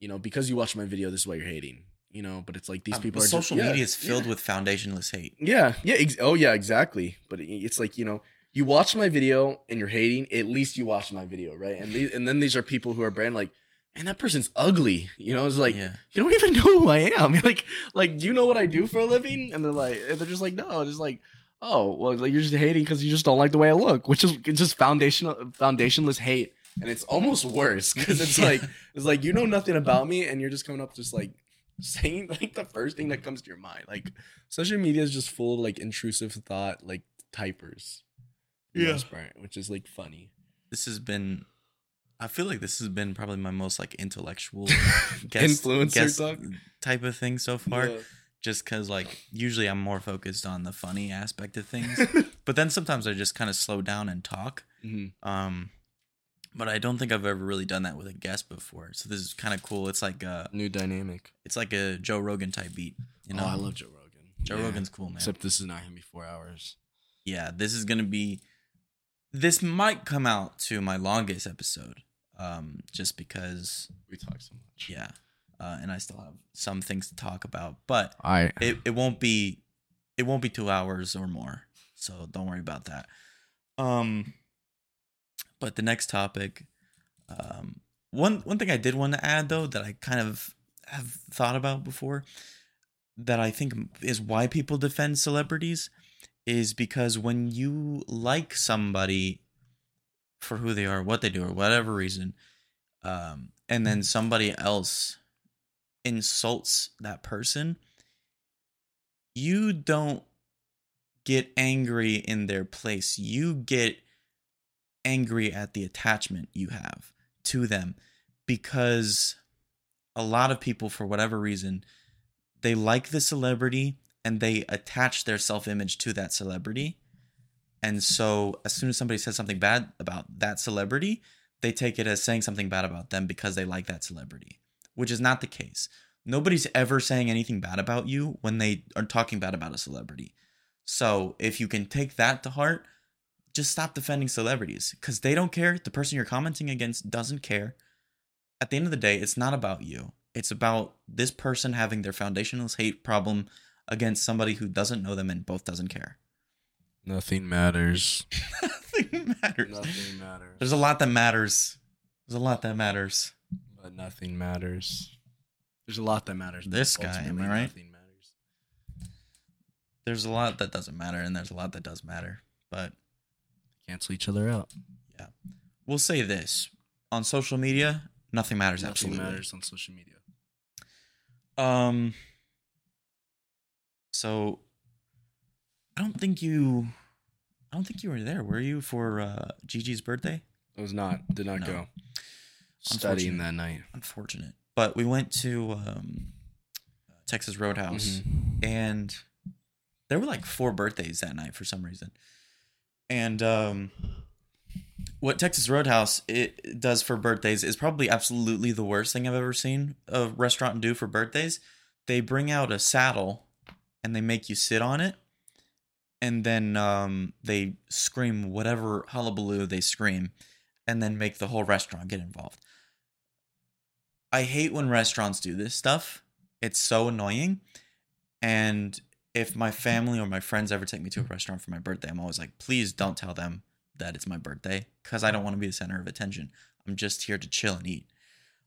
you know because you watch my video this is why you're hating you know but it's like these Um, people are social just, yeah, media is filled yeah. with foundationless hate. Yeah, yeah. Ex- oh, yeah, exactly. But it- it's like you know, you watch my video and you're hating. At least you watched my video, right? And these, and then these are people who are brand like, man, that person's ugly. You know, it's like yeah. you don't even know who I am. Like, like, do you know what I do for a living? And they're like, and they're just like, no, just like, oh, well, like you're just hating because you just don't like the way I look, which is just foundational, foundationless hate, and it's almost worse because it's Yeah. like, it's like you know nothing about me, and you're just coming up just like saying like the first thing that comes to your mind. Like social media is just full of like intrusive thought, like typers. Yeah. part, which is like funny. This has been. I feel like this has been probably my most like intellectual guest, Influencer guest talk? type of thing so far. Yeah. Just because like usually I'm more focused on the funny aspect of things, but then sometimes I just kind of slow down and talk. Mhm. Um, but I don't think I've ever really done that with a guest before. So this is kind of cool. It's like a New dynamic. it's like a Joe Rogan type beat. You know, oh, I love Joe Rogan. Joe Yeah. Rogan's cool, man. Except this is not gonna be four hours. yeah, this is gonna be. This might come out to my longest episode, um, just because We talk so much. yeah, uh, and I still have some things to talk about, but All right. it, it won't be it won't be two hours or more so don't worry about that um but the next topic um one one thing i did want to add though that i kind of have thought about before that i think is why people defend celebrities is because when you like somebody for who they are what they do or whatever reason um and then somebody else insults that person you don't get angry in their place. You get angry at the attachment you have to them because a lot of people, for whatever reason, they like the celebrity and they attach their self image to that celebrity. And so, as soon as somebody says something bad about that celebrity, they take it as saying something bad about them because they like that celebrity, which is not the case nobody's ever saying anything bad about you when they are talking bad about a celebrity. So if you can take that to heart, just stop defending celebrities because they don't care. The person you're commenting against doesn't care. At the end of the day, it's not about you. It's about this person having their foundationless hate problem against somebody who doesn't know them and both doesn't care. Nothing matters. Nothing matters. Nothing matters. There's a lot that matters. There's a lot that matters. but nothing matters. There's a lot that matters. This guy, am I right? Nothing matters. There's a lot that doesn't matter, and there's a lot that does matter. But Cancel each other out. Yeah. We'll say this on social media nothing matters absolutely. Nothing absolutely matters on social media. um so i don't think you i don't think you were there were you for uh gigi's birthday I was not. Did not No. go. Studying that night. unfortunate but we went to um texas roadhouse Mhm. and there were like four birthdays that night for some reason and um what texas roadhouse it does for birthdays is probably absolutely the worst thing i've ever seen a restaurant do for birthdays they bring out a saddle and they make you sit on it and then um, they scream whatever hullabaloo they scream and then make the whole restaurant get involved i hate when restaurants do this stuff it's so annoying and if my family or my friends ever take me to a restaurant for my birthday, I'm always like, please don't tell them that it's my birthday because I don't want to be the center of attention. I'm just here to chill and eat.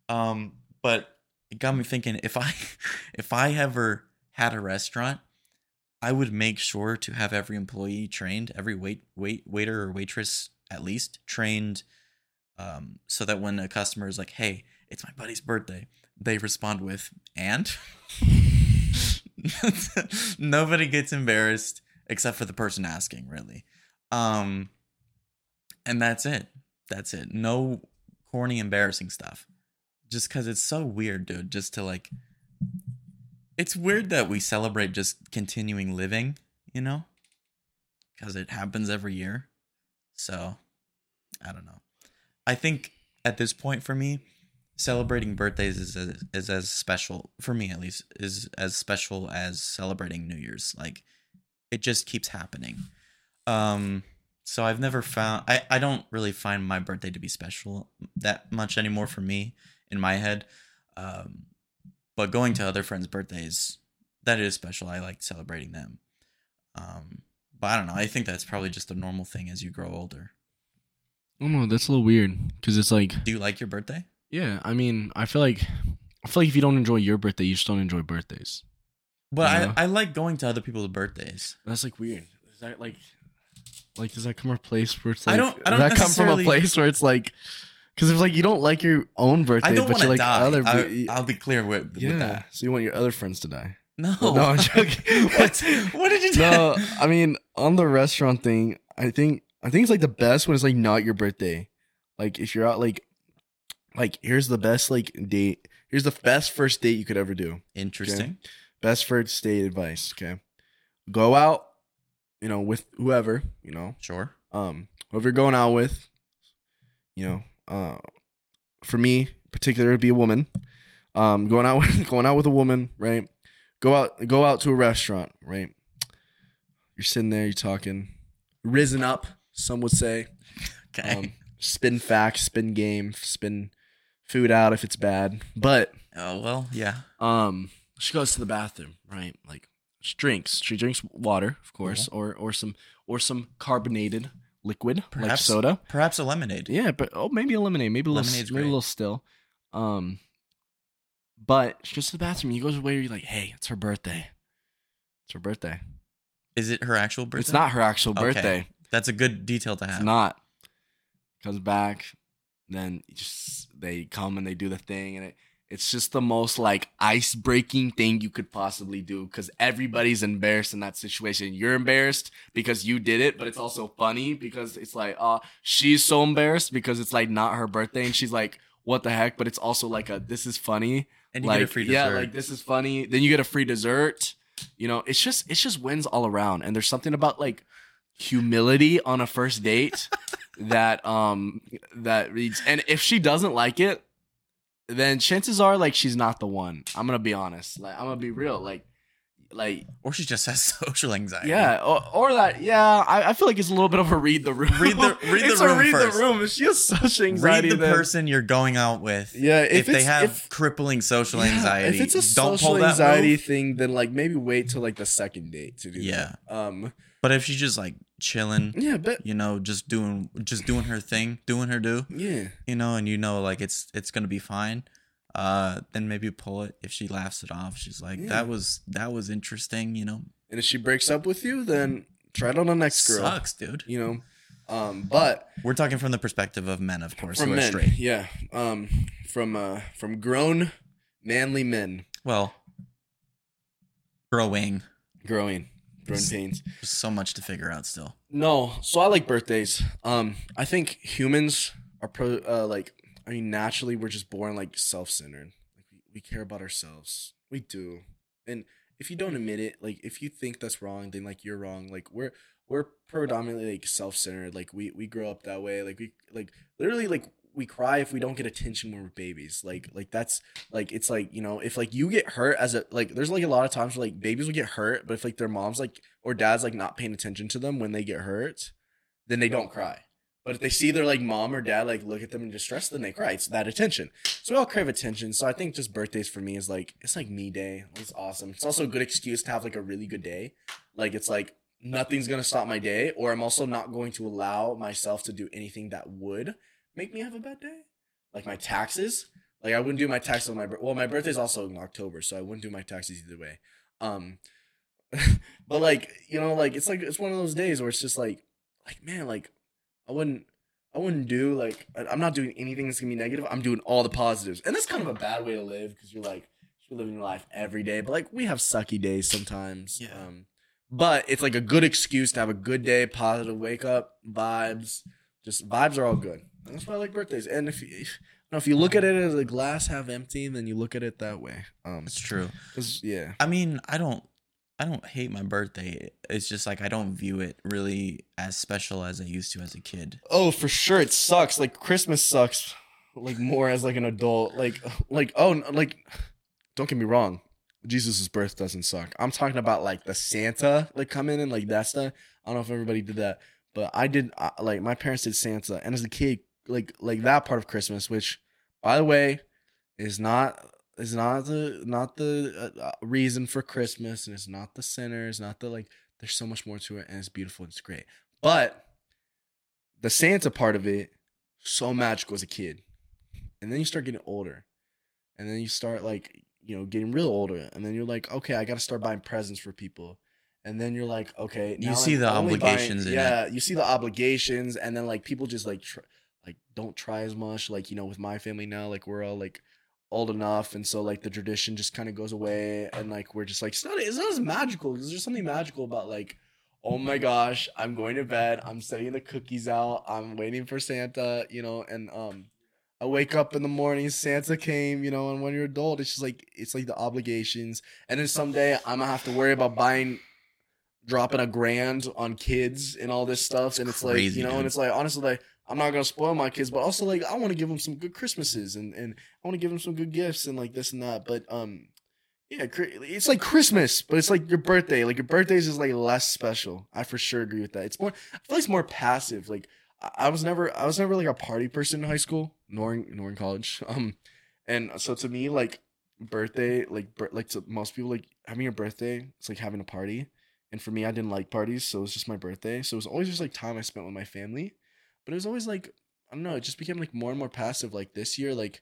Um, but it got me thinking if I if I ever had a restaurant, I would make sure to have every employee trained, every wait wait waiter or waitress at least trained um, so that when a customer is like, "Hey, it's my buddy's birthday," they respond with "and." Nobody gets embarrassed except for the person asking, really. Um, and that's it. That's it. No corny, embarrassing stuff. Just because it's so weird, dude. Just to like, it's weird that we celebrate just continuing living, you know, because it happens every year. So, I don't know. I think at this point for me, celebrating birthdays is as, is as special for me at least is as special as celebrating New Year's. Like, it just keeps happening. Um, so I've never found I, I don't really find my birthday to be special that much anymore for me in my head. Um, but going to other friends' birthdays, that is special. I like celebrating them. Um, but I don't know. I think that's probably just a normal thing as you grow older. I don't. That's a little weird because it's like, Do you like your birthday? yeah. I mean, I feel like, I feel like if you don't enjoy your birthday, you just don't enjoy birthdays. But Yeah. I, I like going to other people's birthdays. That's like weird. Is that like, like does that come from a place where it's like? I don't- I don't does that come from a place where it's like, because it's like you don't like your own birthday, I don't but want you to like die. other. I, I'll be clear with, with yeah. that. So you want your other friends to die? No. No, I'm joking. what? What did you do? no, I mean on the restaurant thing, I think I think it's like the best when it's like not your birthday. Like if you're out like like here's the best like date. Here's the best first date you could ever do. Interesting. Best first date advice, okay? Go out, you know, with whoever, you know, Sure. um whoever you're going out with, you know, uh for me, particular it'd be a woman. Um going out with going out with a woman, right? Go out go out to a restaurant, right? You're sitting there, you're talking, risen up, some would say. Okay. Um spin facts, spin game, spin food out if it's bad. But oh well, yeah. um, she goes to the bathroom, right? Like she drinks. She drinks water, of course, or or some or some carbonated liquid like Perhaps soda. Perhaps a lemonade. Yeah, but oh, maybe a lemonade, maybe a little, Lemonade's maybe a little still. Um, but she goes to the bathroom. You goes away. You're like, hey, it's her birthday. It's her birthday. Is it her actual birthday? It's not her actual Okay. birthday. That's a good detail to have. It's not. Comes back, then just they come and they do the thing, and it it's just the most like ice breaking thing you could possibly do because everybody's embarrassed in that situation. You're embarrassed because you did it, but it's also funny because it's like, uh, she's so embarrassed because it's like not her birthday, and she's like, what the heck? But it's also like a this is funny. and you like get a free dessert. yeah, like this is funny. Then you get a free dessert. You know, it's just it's just wins all around. And there's something about like humility on a first date that um that reads and if she doesn't like it, then chances are like she's not the one. I'm gonna be honest. Like I'm gonna be real. Like like or she just has social anxiety. yeah, or, or that yeah. I, I feel like it's a little bit of a read the room. Read the- read the It's a room read first. the room. She has social Read anxiety, the then- person you're going out with. Yeah, If, if, they have if- crippling social Yeah, anxiety, If it's a social anxiety thing, then like maybe wait till like the second date to do Yeah. that. Um. But if she's just like chilling, Yeah, but you know, just doing just doing her thing, doing her do, yeah, you know, and you know like it's it's gonna be fine. Uh, then maybe pull it. If she laughs it off, she's like, Yeah. "That was that was interesting," you know. and if she breaks up with you, then try it on the next girl. Sucks, dude. You know. Um. But We're talking from the perspective of men, of course, from who are men, straight. yeah. Um. From uh. From grown, manly men Well, growing. growing, growing pains. There's so much to figure out still. No, so I like birthdays. Um, I think humans are pro. Uh, like, I mean, naturally, we're just born like self-centered. Like, we, we care about ourselves. We do, and if you don't admit it, like, if you think that's wrong, then like you're wrong. Like, we're we're predominantly like self-centered. Like, we we grow up that way. Like, we like literally like we cry if we don't get attention when we're babies. Like, like that's like it's like you know if like you get hurt as a like there's like a lot of times where like babies will get hurt, but if like their mom's like or dad's like not paying attention to them when they get hurt, then they don't cry. But if they see their like mom or dad like look at them in distress, then they cry. It's that attention. So we all crave attention. So I think just birthdays for me is like it's like me day. It's awesome. It's also a good excuse to have like a really good day. Like it's like nothing's gonna stop my day, or I'm also not going to allow myself to do anything that would make me have a bad day. Like my taxes. Like I wouldn't do my taxes on my well, my birthday's also in October, so I wouldn't do my taxes either way. Um, but like you know, like it's like it's one of those days where it's just like, like man, like I wouldn't, I wouldn't do like I'm not doing anything that's gonna be negative. I'm doing all the positives, and that's kind of a bad way to live because you're like you're living your life every day. But like we have sucky days sometimes. Yeah. Um, but it's like a good excuse to have a good day, positive wake up vibes. Just vibes are all good. That's why I like birthdays. And if you, if, you know, if you look at it as a glass half empty, then you look at it that way. Um, It's true. 'cause, yeah. I mean, I don't I don't hate my birthday. It's just like I don't view it really as special as I used to as a kid. Oh, for sure, it sucks. Like Christmas sucks. Like more as like an adult. Like like oh like, don't get me wrong. Jesus' birth doesn't suck. I'm talking about like the Santa like coming and like that stuff. I don't know if everybody did that, but I did. Uh, like my parents did Santa, and as a kid, like like that part of Christmas, which by the way, is not is not the not the uh, uh, reason for Christmas, and it's not the center. It's not the like. There's so much more to it, and it's beautiful. It's great, but the Santa part of it, so magical as a kid. And then you start getting older. And then you start like, you know, getting real older. And then you're like, okay, I gotta start buying presents for people. And then you're like, okay, You see I'm the only buying- obligations in it. yeah, you see the obligations, and then like people just like, tr- like don't try as much. Like you know, with my family now, like we're all like old enough, and so like the tradition just kind of goes away, and like we're just like, it's not, it's not as magical. Because there's something magical about like oh my gosh, I'm going to bed. I'm setting the cookies out. I'm waiting for Santa, you know, and um I wake up in the morning, Santa came, you know, and when you're adult, it's just like it's like the obligations. And then someday I'm gonna have to worry about buying dropping a grand on kids and all this stuff. And it's like, you know, and it's like honestly like I'm not gonna spoil my kids, but also like I want to give them some good Christmases and and I want to give them some good gifts and like this and that. But um, yeah, it's like Christmas, but it's like your birthday. Like your birthdays is like less special. I for sure agree with that. It's more. I feel like it's more passive. Like I, was never, I was never like a party person in high school, nor in, nor in college. Um, and so to me, like birthday, like like to most people, like having a birthday, it's like having a party. And for me, I didn't like parties, so it was just my birthday. So it was always just like time I spent with my family. But it was always like I don't know. It just became like more and more passive. Like this year, like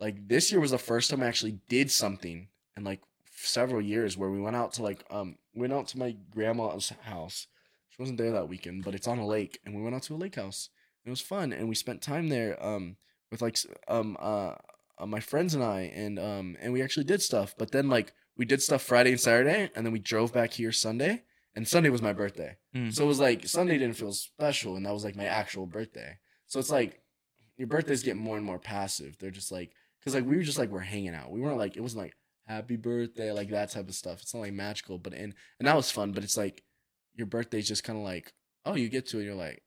like this year was the first time I actually did something in like several years where we went out to like um went out to my grandma's house. She wasn't there that weekend, but it's on a lake, and we went out to a lake house. It was fun, and we spent time there um with like um uh, uh my friends and I, and um and we actually did stuff. But then like we did stuff Friday and Saturday, and then we drove back here Sunday, and Sunday was my birthday. Mm. So it was like Sunday didn't feel special, and that was like my actual birthday. So it's like your birthdays get more and more passive. They're just like because like we were just like we're hanging out. We weren't like it wasn't like happy birthday like that type of stuff. It's not like magical, but and and that was fun. But it's like your birthday's just kind of like oh you get to it, you're like like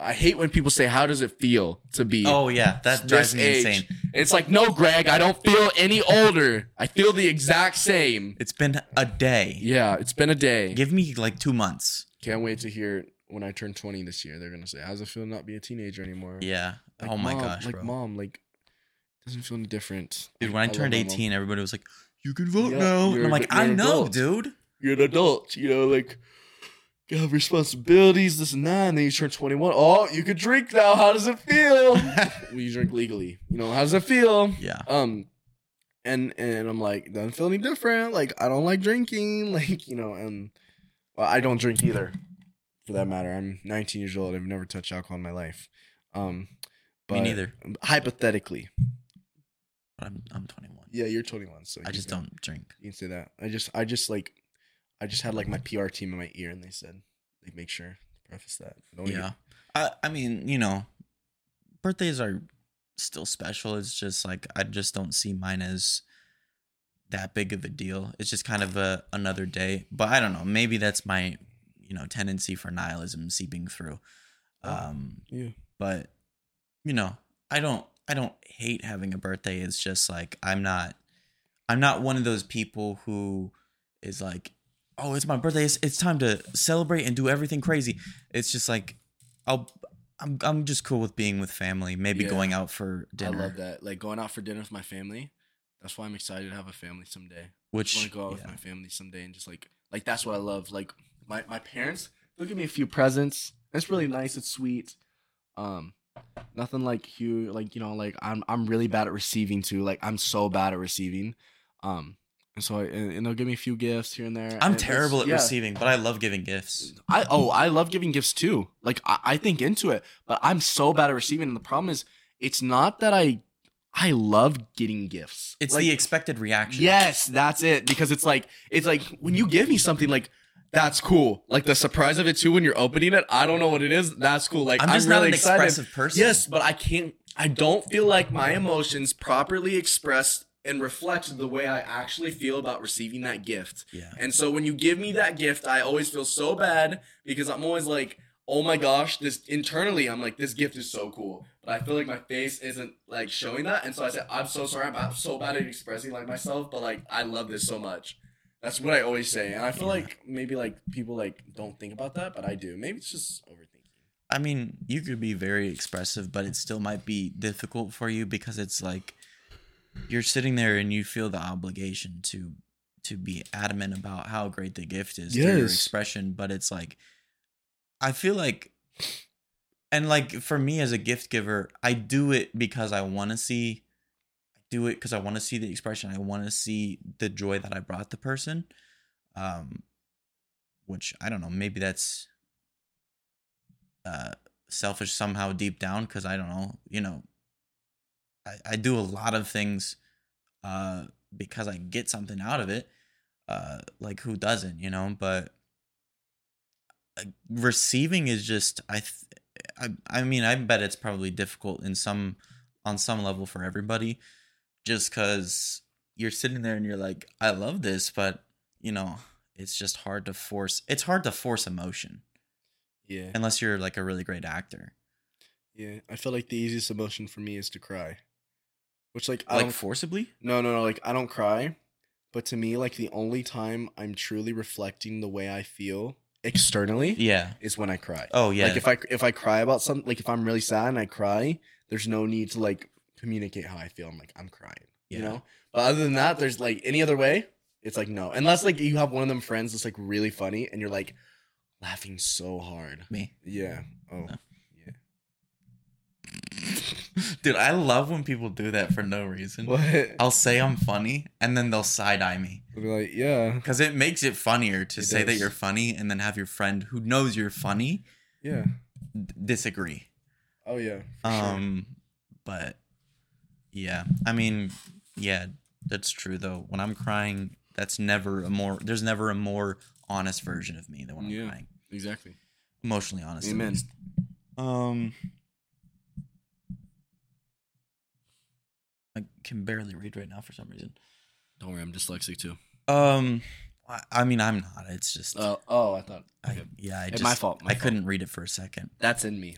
I hate when people say how does it feel to be Oh yeah, that drives me age. insane. It's like no, Greg, I don't feel any older. I feel the exact same. It's been a day. Yeah, it's been a day. Give me like two months. Can't wait to hear when I turn 20 this year. They're gonna say, "How's it feel not be a teenager anymore?" Yeah. Like, oh my Mom, gosh, like bro. mom, like doesn't feel any different. Dude, when I, love turned 18, everybody was like, "You can vote Yeah, now," and I'm like, "I know, adult." dude." You're an adult, you know, like you have responsibilities, this and that, and then you turn 21. Oh, you could drink now. How does it feel? well, you drink legally. You know, how does it feel? Yeah. Um, and and I'm like, doesn't feel any different. Like I don't like drinking. Like you know, and well, I don't drink either, for that matter. I'm 19 years old. I've never touched alcohol in my life. Um, but Me neither. Hypothetically, But I'm I'm 21. yeah, you're 21, so I just can- don't drink. You can say that. I just, I just like, I just had like my PR team in my ear, and they said they make sure to preface that. Don't Yeah. I I mean, you know, birthdays are still special. It's just like I just don't see mine as that big of a deal. It's just kind of a another day. But I don't know. Maybe that's my you know tendency for nihilism seeping through. Oh. Um, Yeah. but you know, I don't I don't hate having a birthday. It's just like I'm not I'm not one of those people who is like, oh, it's my birthday. It's, it's time to celebrate and do everything crazy. It's just like I'll I'm I'm just cool with being with family. Maybe Yeah. going out for dinner. I love that. Like going out for dinner with my family. That's why I'm excited to have a family someday. Which I want to go out with my family someday and just like like that's what I love. Like my my parents they'll give me a few presents. It's really nice. It's sweet. Um, nothing like huge. Like you know, like I'm I'm really bad at receiving too. Like I'm so bad at receiving. Um, And so I, and, they'll give me a few gifts here and there. I'm and terrible at yeah. receiving, but I love giving gifts. I oh I love giving gifts too. Like I, I think into it, but I'm so bad at receiving. And the problem is, it's not that I I love getting gifts. It's Like, the expected reaction. yes, that's it. Because it's like it's like when you give me something like. That's cool. Like the surprise of it too when you're opening it. I don't know what it is. That's cool. Like I'm just really not an excited. expressive person. Yes, but I can't. I don't feel like my emotions properly expressed and reflect the way I actually feel about receiving that gift. Yeah. And so when you give me that gift, I always feel so bad because I'm always like, oh my gosh, this internally, I'm like, this gift is so cool. But I feel like my face isn't like showing that. And so I said, I'm so sorry. I'm, I'm so bad at expressing like myself, but like, I love this so much. That's what I always say. And I feel like maybe like people like don't think about that, but I do. Maybe it's just overthinking. I mean, you could be very expressive, but it still might be difficult for you because it's like you're sitting there and you feel the obligation to to be adamant about how great the gift is through your expression, but it's like I feel like and like for me as a gift giver, I do it because I want to see I do it because I want to see the expression. I want to see the joy that I brought the person. Um which I don't know, maybe that's uh selfish somehow deep down because I don't know, you know, I, I do a lot of things uh because I get something out of it. Uh like who doesn't, you know, but uh, receiving is just I th- I I mean, I bet it's probably difficult in some on some level for everybody just cuz you're sitting there and you're like I love this, but you know, it's just hard to force it's hard to force emotion Yeah. unless you're like a really great actor. Yeah. I feel like the easiest emotion for me is to cry. Which like I Like don't forcibly? No, no, no. Like I don't cry, but to me, like the only time I'm truly reflecting the way I feel externally Yeah. is when I cry. Oh yeah. Like if I if I cry about something, like if I'm really sad and I cry, there's no need to like communicate how I feel. I'm like I'm crying, you know. But other than that, there's like any other way, it's like no. Unless like you have one of them friends that's like really funny and you're like laughing so hard. me. Yeah. Oh. No. Dude, I love when people do that for no reason. What? I'll say I'm funny and then they'll side eye me. I'll be like, yeah, Because it makes it funnier to It say that you're funny and then have your friend who knows you're funny yeah. d- disagree. Oh yeah. for sure. Um, but yeah, I mean, yeah, that's true though. When I'm crying, that's never a more. There's never a more honest version of me than when I'm Yeah. crying. exactly. Emotionally honest. Amen. Um, I can barely read right now for some reason. Don't worry, I'm dyslexic too. Um, I, I mean, I'm not. It's just, Uh, oh, I thought I, yeah, I Hey, just, my fault, my I fault. couldn't read it for a second. that's in me.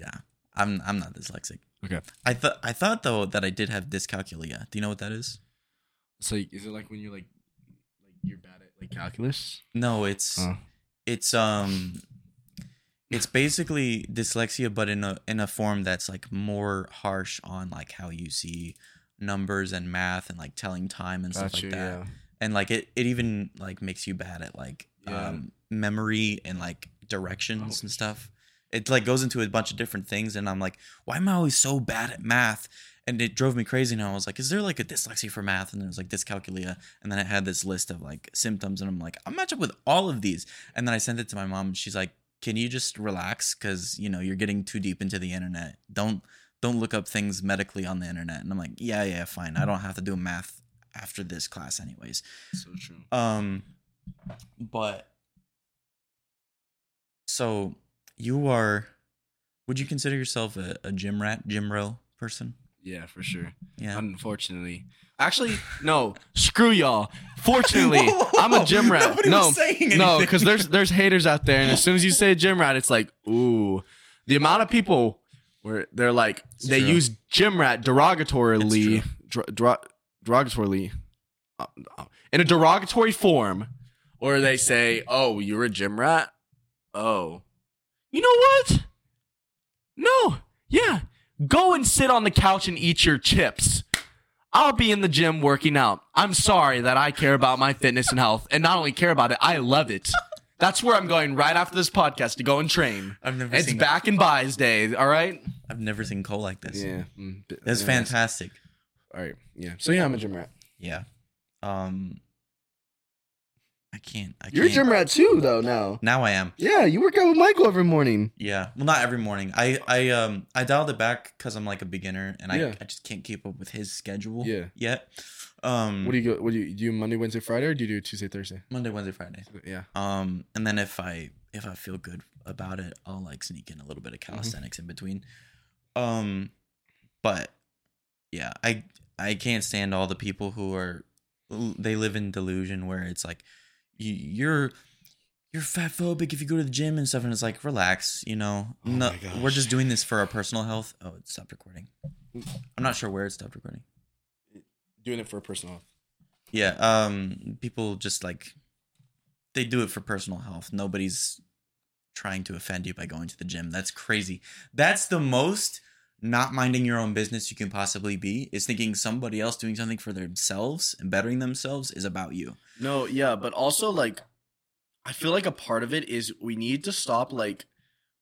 yeah, I'm, I'm not dyslexic. Okay. I thought, I thought though that I did have dyscalculia. Do you know what that is? So is it like when you're like like you're bad at like calculus? No, it's Oh. it's um it's basically dyslexia but in a in a form that's like more harsh on like how you see numbers and math and like telling time and stuff like that. And like it it even like makes you bad at like Yeah. um memory and like directions Oh. and stuff. It like goes into a bunch of different things and I'm like, why am I always so bad at math? And it drove me crazy and I was like, is there like a dyslexia for math? And then it was like dyscalculia. And then i had this list of like symptoms and I'm like, I'm match up with all of these. And then I sent it to my mom and she's like, can you just relax? Cause you know, you're getting too deep into the internet. Don't don't look up things medically on the internet. And I'm like, yeah, yeah, fine. I don't have to do math after this class anyways. So true. Um, but so you are. Would you consider yourself a, a gym rat, gym row person? Yeah, for sure. Yeah. Unfortunately. Actually, no. Screw y'all. Fortunately, Whoa, whoa, I'm a gym rat. Nobody no, no, because there's there's haters out there, and as soon as you say gym rat, it's like, ooh, the amount of people where they're like they true. use gym rat derogatorily, It's dro- derogatorily, uh, uh, in a derogatory form, or they say, oh, you're a gym rat. Oh, you know what? No, yeah, go and sit on the couch and eat your chips. I'll be in the gym working out. I'm sorry that I care about my fitness and health, and not only care about it, I love it. That's where I'm going right after this podcast to go and train. I've never It's seen. back in buys day. All right. I've never seen Cole like this. Yeah, mm, b- That's yeah, fantastic. All right. Yeah. So yeah, I'm a gym rat. Yeah. Um. I can't. I You're a can't. gym rat too, though. Now, Now I am. yeah, you work out with Michael every morning. Yeah. Well, not every morning. I I um I dialed it back because I'm like a beginner and Yeah. I I just can't keep up with his schedule. Yeah. Yet. Um. What do you go? What do you do? You Monday, Wednesday, Friday, or do you do Tuesday, Thursday? Monday, Wednesday, Friday. Yeah. Um, and then if I if I feel good about it, I'll like sneak in a little bit Mm-hmm. of calisthenics in between. Um, but yeah, I I can't stand all the people who are they live in delusion where it's like you're you're fat phobic if you go to the gym and stuff, and it's like relax, you know. Oh no, we're just doing this for our personal health. Oh, it stopped recording. I'm not sure where it stopped recording. Doing it for personal health. Yeah, um people just like they do it for personal health. Nobody's trying to offend you by going to the gym. That's crazy. That's the most not minding your own business you can possibly be is thinking somebody else doing something for themselves and bettering themselves is about you. No, yeah, but also like I feel like a part of it is we need to stop like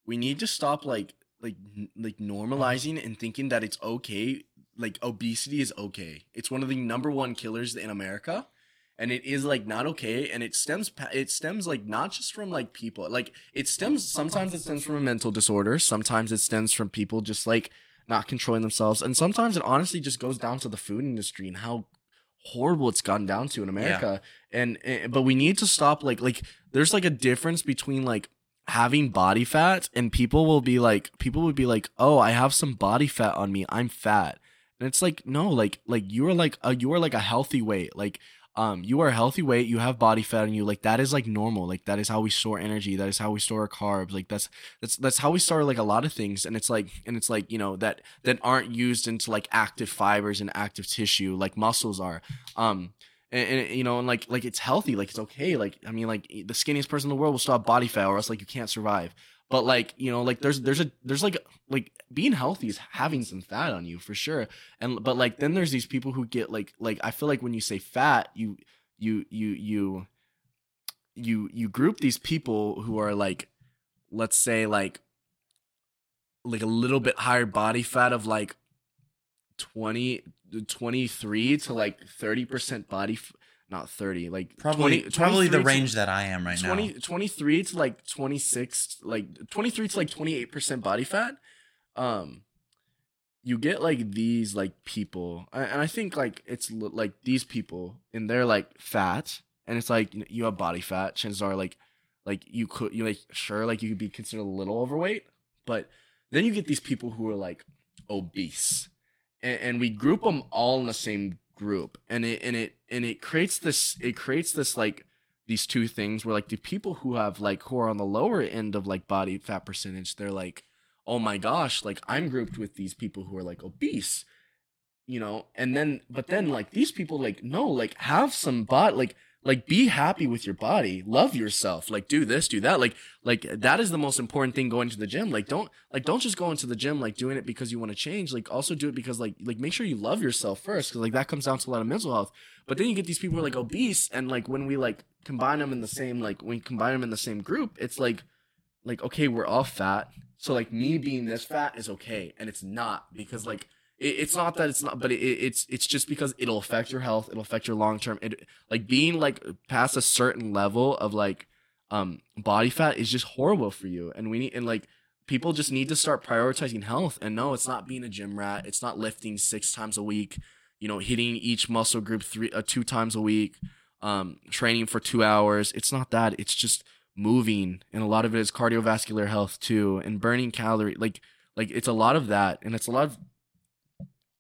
we need to stop like like like normalizing and thinking that it's okay like obesity is okay. It's one of the number one killers in America and it is like not okay and it stems it stems like not just from like people like it stems sometimes it stems from a mental disorder sometimes it stems from people just like not controlling themselves. And sometimes it honestly just goes down to the food industry and how horrible it's gotten down to in america. And, and but we need to stop like like there's like a difference between like having body fat and people will be like people would be like oh i have some body fat on me. I'm fat. And it's like no like like you are like a, you are like a healthy weight. Like um you are a healthy weight you have body fat on you like that is like normal like that is how we store energy that is how we store our carbs like that's that's that's how we store like a lot of things and it's like and it's like you know that that aren't used into like active fibers and active tissue like muscles are um and, and you know and like like it's healthy like it's okay like i mean like the skinniest person in the world will stop body fat or else like you can't survive but like you know like there's there's a there's like like being healthy is having some fat on you for sure. And but like then there's these people who get like like i feel like when you say fat you you you you you you group these people who are like let's say like like a little bit higher body fat of like 20 23 to like 30% body not 30 like Probably 20 probably the 23 to- range that I am right 20, now. 23 to like 26 like 23 to like 28% body fat um you get like these like people and i think like it's like these people and they're like fat and it's like you have body fat chances are like like you could you like sure like you could be considered a little overweight but then you get these people who are like obese and, and we group them all in the same group and it and it and it creates this it creates this like these two things where like the people who have like who are on the lower end of like body fat percentage they're like oh my gosh like i'm grouped with these people who are like obese you know and then but then like these people like no like have some bot like like be happy with your body. Love yourself. Like do this do that. Like like that is the most important thing going to the gym. Like don't like don't just go into the gym like doing it because you want to change. Like also do it because like like make sure you love yourself first because like that comes down to a lot of mental health. But then you get these people who are like obese and like when we like combine them in the same like when we combine them in the same group it's like like okay we're all fat. So like me being this fat is okay and it's not because like it's not that it's not but it, it's it's just because it'll affect your health it'll affect your long term it like being like past a certain level of like um body fat is just horrible for you and we need and like people just need to start prioritizing health and no it's not being a gym rat it's not lifting six times a week you know hitting each muscle group three uh, two times a week um training for two hours it's not that it's just moving and a lot of it is cardiovascular health too and burning calorie like like it's a lot of that and it's a lot of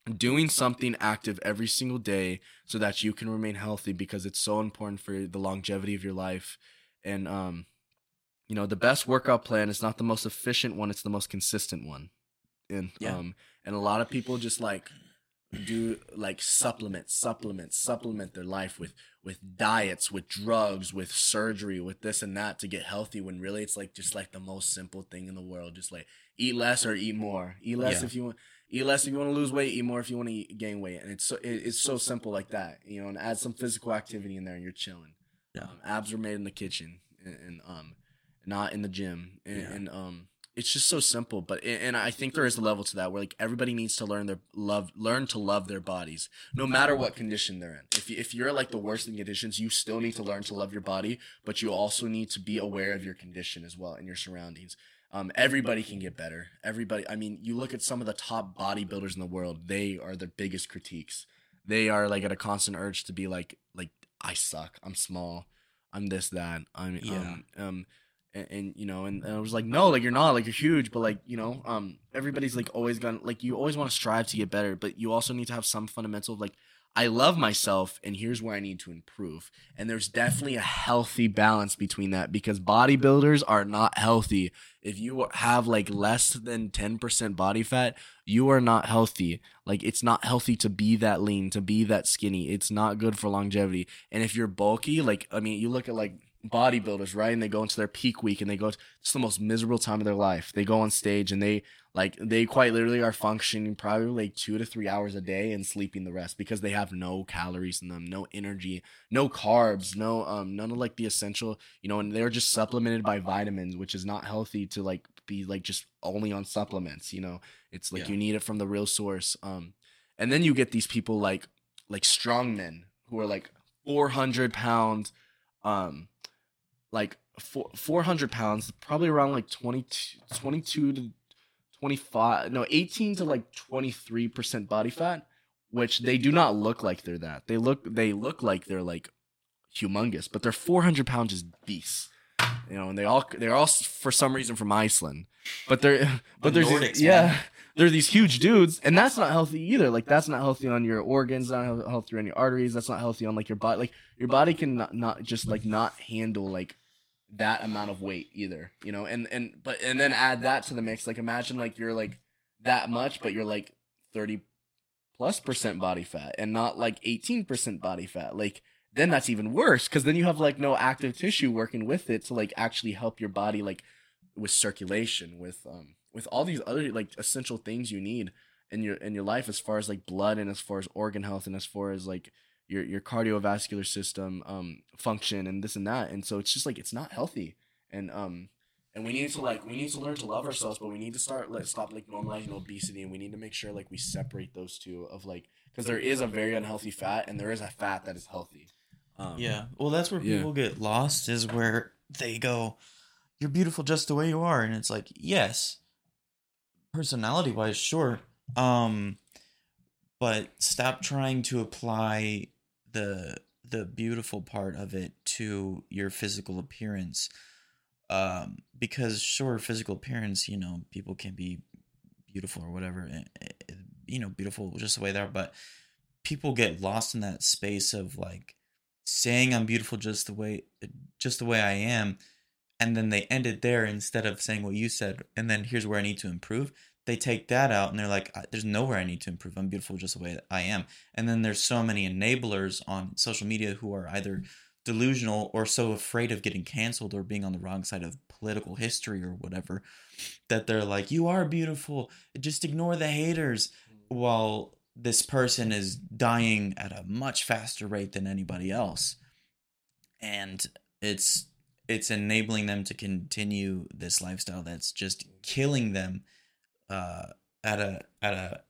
doing something active every single day so that you can remain healthy because it's so important for the longevity of your life. And um you know the best workout plan is not the most efficient one it's the most consistent one. And Yeah. um and a lot of people just like do like supplement supplement supplement their life with with diets with drugs with surgery with this and that to get healthy when really it's like just like the most simple thing in the world. Just like eat less or eat more. Eat less Yeah. if you want eat less if you want to lose weight eat more if you want to eat, gain weight. And it's so it, it's so simple like that you know and add some physical activity in there and you're chilling. Yeah. um, abs are made in the kitchen and, and um not in the gym. And, Yeah. and um it's just so simple but and i think there is a level to that where like everybody needs to learn their love learn to love their bodies no matter what condition they're in. If, if you're like the worst in conditions you still need to learn to love your body but you also need to be aware of your condition as well and your surroundings um, everybody can get better. Everybody i mean you look at some of the top bodybuilders in the world they are the biggest critiques. They are like at a constant urge to be like like i suck. I'm small. I'm this that. I'm Yeah. um, um and, and you know and, and i was like no like you're not. Like you're huge but like you know um everybody's like always gonna like you always want to strive to get better but you also need to have some fundamental like i love myself and here's where i need to improve. And there's definitely a healthy balance between that because bodybuilders are not healthy. If you have like less than 10% body fat you are not healthy. Like it's not healthy to be that lean to be that skinny. It's not good for longevity. And if you're bulky like i mean you look at like bodybuilders, right? And they go into their peak week and they go, it's the most miserable time of their life. They go on stage and they like, they quite literally are functioning probably like two to three hours a day and sleeping the rest because they have no calories in them, no energy, no carbs, no, um, none of like the essential, you know, and they're just supplemented by vitamins, which is not healthy to like be like just only on supplements, you know, it's like Yeah. you need it from the real source. Um, and then you get these people like, like strong men who are like 400 pounds, um, like four, 400 pounds, probably around like 22, 22 to 25, no, 18 to like 23% body fat, which they do not look like they're that. They look, they look like they're like humongous, but they're 400 pounds is beasts. You know, and they all, they're all for some reason from Iceland, but they're, but there's, these- Nordics, yeah, man. They're these huge dudes, and that's not healthy either. Like that's not healthy on your organs, not healthy on your arteries. That's not healthy on like your body. Like your body can not, not just like not handle like that amount of weight either. You know, and and but and then add that to the mix. Like imagine like you're like that much, but you're like thirty plus percent body fat, and not like eighteen percent body fat. Like then that's even worse because then you have like no active tissue working with it to like actually help your body like with circulation with um with all these other like essential things you need in your in your life as far as like blood and as far as organ health and as far as like your your cardiovascular system um function and this and that. And so it's just like it's not healthy. And um and we need to like we need to learn to love ourselves but we need to start let stop like normalizing obesity. And we need to make sure like we separate those two of like because there is a very unhealthy fat and there is a fat that is healthy. Um, Yeah. Well, that's where Yeah. people get lost is where they go, "You're beautiful just the way you are," and it's like, yes, personality wise, sure. Um, but stop trying to apply the the beautiful part of it to your physical appearance. Um, because sure, physical appearance, you know, people can be beautiful or whatever, eh, eh, you know, beautiful just the way they are, but people get lost in that space of like saying I'm beautiful just the way just the way I am and then they end it there instead of saying what you said and then here's where I need to improve they take that out and they're like there's nowhere I need to improve. I'm beautiful just the way that I am. And then there's so many enablers on social media who are either delusional or so afraid of getting canceled or being on the wrong side of political history or whatever that they're like you are beautiful. Just ignore the haters. Mm. While this person is dying at a much faster rate than anybody else. And it's it's enabling them to continue this lifestyle that's just killing them uh at a at a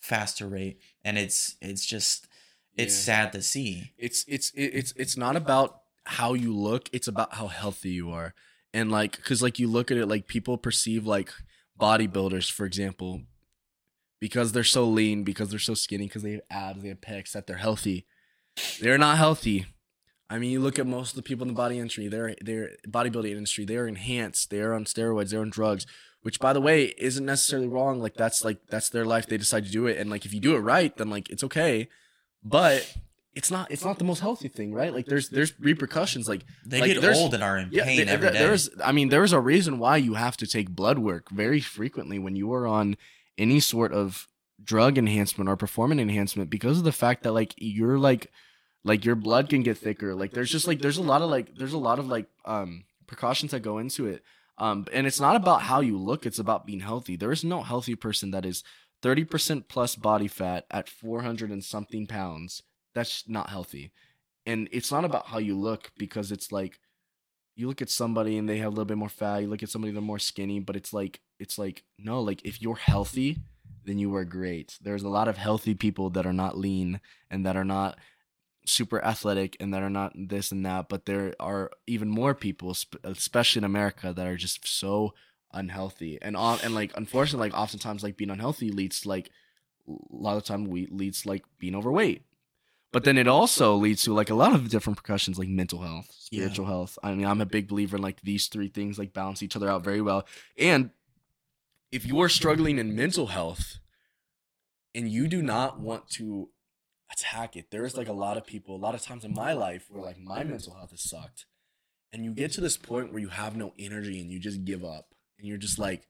faster rate. And it's it's just it's Yeah. sad to see. It's it's it's it's not about how you look it's about how healthy you are. And like because like you look at it like people perceive like bodybuilders for example because they're so lean because they're so skinny because they have abs they have pecs that they're healthy. They're not healthy i mean you look at most of the people in the body industry they're they're bodybuilding industry they're enhanced they're on steroids they're on drugs which by the way isn't necessarily wrong like that's like that's their life they decide to do it and like if you do it right then like it's okay but it's not it's not the most healthy thing right? Like there's there's repercussions like they Like, get old and are in yeah, pain th- every th- there's I mean there's a reason why you have to take blood work very frequently when you are on any sort of drug enhancement or performance enhancement because of the fact that like you're like like your blood can get thicker like there's just like there's a lot of like there's a lot of like um precautions that go into it um and it's not about how you look it's about being healthy there is no healthy person that is 30% plus body fat at 400 and something pounds that's not healthy and it's not about how you look because it's like you look at somebody and they have a little bit more fat. You look at somebody they're more skinny, but it's like it's like no, like if you're healthy, then you are great. There's a lot of healthy people that are not lean and that are not super athletic and that are not this and that, but there are even more people, especially in America, that are just so unhealthy and on and like unfortunately, like oftentimes like being unhealthy leads to like a lot of time we leads to like being overweight. But then it also leads to like a lot of different percussions like mental health, Yeah. spiritual health. I mean, I'm a big believer in like these three things like balance each other out very well. And if you are struggling in mental health and you do not want to attack it, there's like a lot of people, a lot of times in my life where like my mental health has sucked. And you get to this point where you have no energy and you just give up. And you're just like,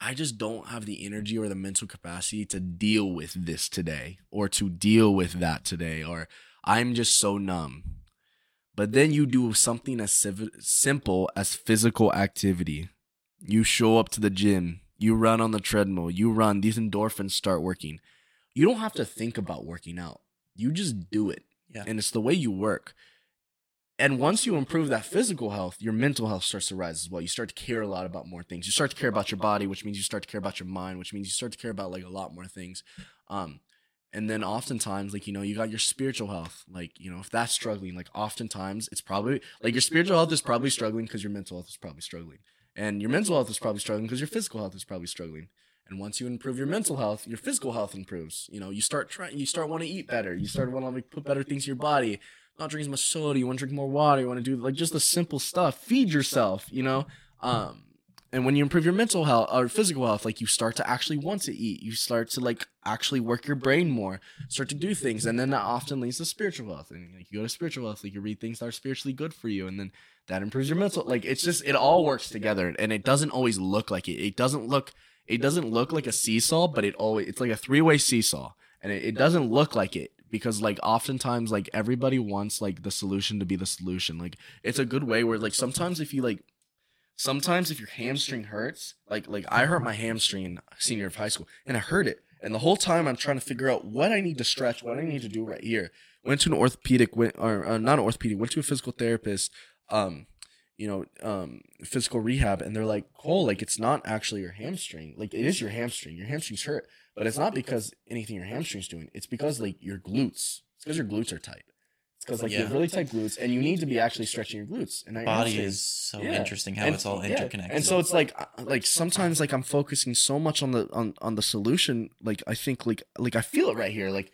I just don't have the energy or the mental capacity to deal with this today or to deal with that today or I'm just so numb. But then you do something as civ- simple as physical activity. You show up to the gym, you run on the treadmill, you run, these endorphins start working. You don't have to think about working out. You just do it. Yeah. And it's the way you work. And once you improve that physical health, your mental health starts to rise as well. You start to care a lot about more things. You start to care about your body, which means you start to care about your mind, which means you start to care about like a lot more things. Um, and then oftentimes, like, you know, you got your spiritual health. Like, you know, if that's struggling, like oftentimes it's probably like your spiritual health is probably struggling because your mental health is probably struggling. And your mental health is probably struggling because your physical health is probably struggling. And once you improve your mental health, your physical health improves. You know, you start trying, you start want to eat better. You start want to put better things in your body. Not drink as much soda. You want to drink more water. You want to do like just the simple stuff. Feed yourself. You know. Um, and when you improve your mental health or physical health, like you start to actually want to eat. You start to like actually work your brain more. Start to do things, and then that often leads to spiritual health. And like you go to spiritual health, like you read things that are spiritually good for you, and then that improves your mental. Like it's just it all works together, and it doesn't always look like it. It doesn't look it doesn't look like a seesaw, but it always it's like a three way seesaw, and it, it doesn't look like it because like oftentimes like everybody wants like the solution to be the solution. Like it's a good way where like sometimes if you like sometimes if your hamstring hurts, like like I hurt my hamstring senior of high school, and I hurt it, and the whole time I'm trying to figure out what I need to stretch, what I need to do right here. Went to an orthopedic, went or uh, not an orthopedic, went to a physical therapist. Um, you know, um, physical rehab, and they're like, "Cole, like it's not actually your hamstring. Like it is your hamstring. Your hamstring's hurt, but it's not because anything your hamstring's doing. It's because like your glutes. It's because your glutes are tight. It's because like you have really tight glutes, and you need to be actually stretching your glutes. And your Body hamstring. is so Yeah. interesting how And- it's all yeah. interconnected. And so it's like uh, like sometimes like I'm focusing so much on the on on the solution. Like I think like like I feel it right here. Like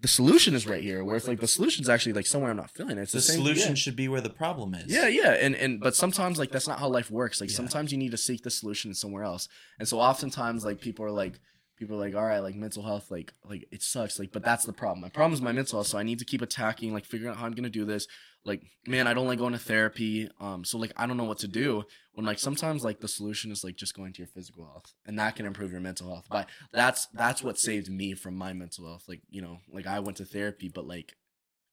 the solution is right here. Where it's like the solution's actually like somewhere I'm not feeling it. It's the the, same, solution yeah. should be where the problem is. Yeah, yeah, and and but sometimes like that's not how life works. Like Yeah. sometimes you need to seek the solution somewhere else. And so oftentimes like people are like people are like, all right, like mental health, like like it sucks. Like, but that's the problem. My problem is my mental health. So I need to keep attacking, like figuring out how I'm gonna do this. Like, man, I don't like going to therapy. Um, so like I don't know what to do. When like sometimes like the solution is like just going to your physical health, and that can improve your mental health. But that's that's what saved me from my mental health. Like you know, like I went to therapy, but like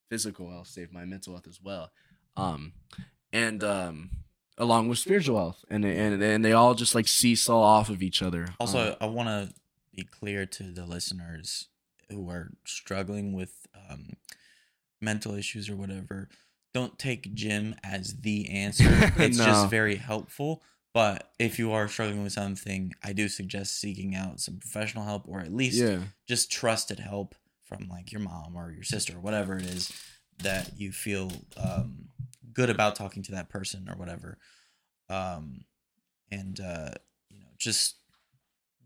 physical health saved my mental health as well. Um, and um, along with spiritual health, and and and they all just like seesaw off of each other. Also, Um, I want to be clear to the listeners who are struggling with um, mental issues or whatever. Don't take gym as the answer. It's No. just very helpful. But if you are struggling with something, I do suggest seeking out some professional help or at least yeah, just trusted help from like your mom or your sister or whatever it is that you feel um, good about talking to that person or whatever um, and uh, you know just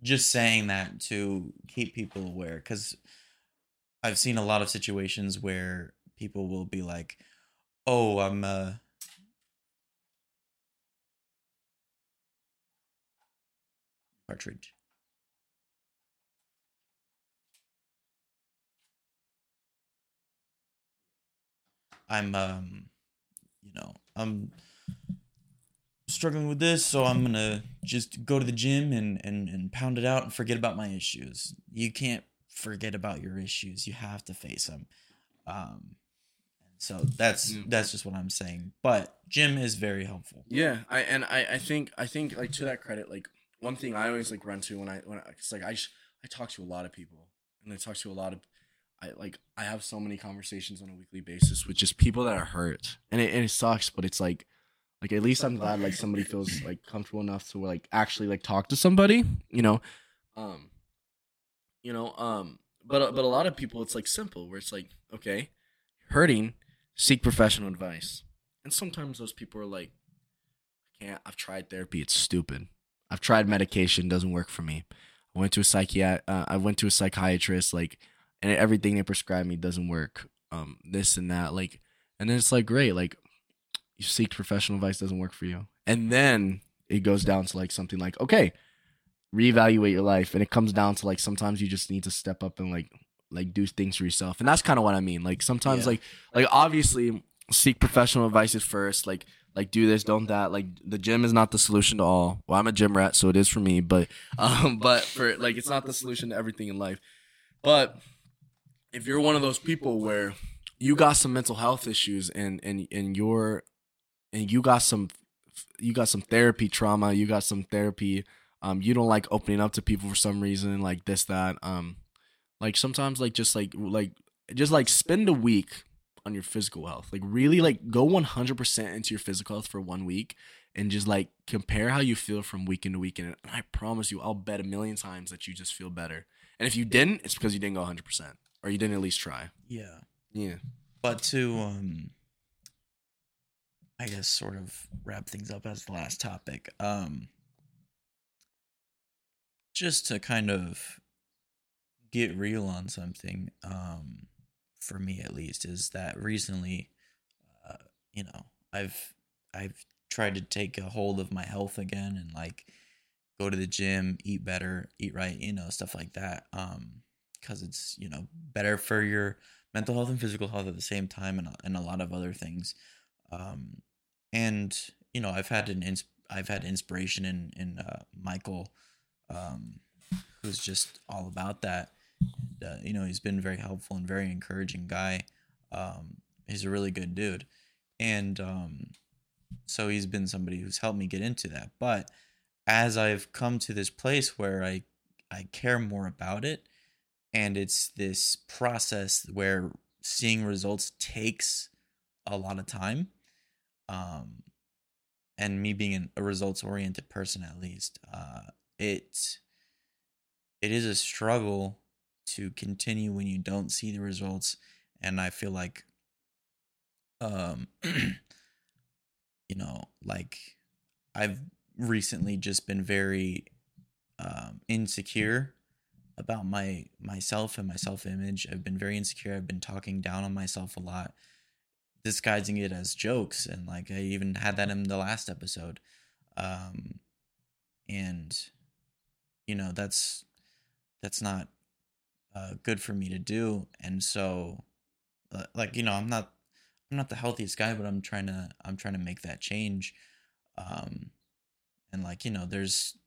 just saying that to keep people aware because i've seen a lot of situations where people will be like oh i'm uh Partridge. I'm um you know, I'm struggling with this, so I'm gonna just go to the gym and, and, and pound it out and forget about my issues. You can't forget about your issues. You have to face them. Um so that's Yeah. that's just what I'm saying. But gym is very helpful. yeah. I and I I think I think like to that credit, like one thing I always like run to when I when I, it's like I just, I talk to a lot of people and I talk to a lot of. I like I have so many conversations on a weekly basis with just people that are hurt, and it, and it sucks, but it's like Like at least I'm glad like somebody feels like comfortable enough to like actually like talk to somebody, you know. Um you know, um but but a lot of people it's like simple where it's like, okay, hurting, seek professional advice. And sometimes those people are like I can't I've tried therapy, it's stupid. I've tried medication, doesn't work for me. I went to a psychiat uh, I went to a psychiatrist like and everything they prescribed me doesn't work. Um this and that like and then it's like great like you seek professional advice doesn't work for you and then it goes down to like something like okay reevaluate your life and it comes down to like sometimes you just need to step up and like like do things for yourself. And that's kind of what i mean. Like sometimes Yeah. like like obviously seek professional advice at first. Like like do this don't that. Like the gym is not the solution to all. Well i'm a gym rat so it is for me but um but for like it's not the solution to everything in life. But if you're one of those people where you got some mental health issues and and and you're and you got some you got some therapy trauma you got some therapy um you don't like opening up to people for some reason like this that um like sometimes like just like like just like spend a week on your physical health. Like really like go 100% into your physical health for one week and just like compare how you feel from weekend to weekend and i promise you i'll bet a million times that you just feel better. And if you didn't it's because you didn't go 100% or you didn't at least try. Yeah. yeah. But to um I guess sort of wrap things up as the last topic. Um just to kind of get real on something, um for me at least is that recently uh you know, I've I've tried to take a hold of my health again and like go to the gym, eat better, eat right, you know, stuff like that. Um cuz it's, you know, better for your mental health and physical health at the same time and, and a lot of other things um and you know i've had an ins- i've had inspiration in in uh, michael um who's just all about that and, uh, you know he's been very helpful and very encouraging guy. Um he's a really good dude. And um so he's been somebody who's helped me get into that. But as i've come to this place where i i care more about it and it's this process where seeing results takes a lot of time um and me being an, a results oriented person at least uh it it is a struggle to continue when you don't see the results and i feel like um you know like i've recently just been very um insecure about my myself and my self image. I've been very insecure. I've been talking down on myself a lot, disguising it as jokes, and like I even had that in the last episode. Um, and you know that's that's not uh, good for me to do. And so, uh, like you know, I'm not I'm not the healthiest guy, but I'm trying to I'm trying to make that change. Um, and like you know, there's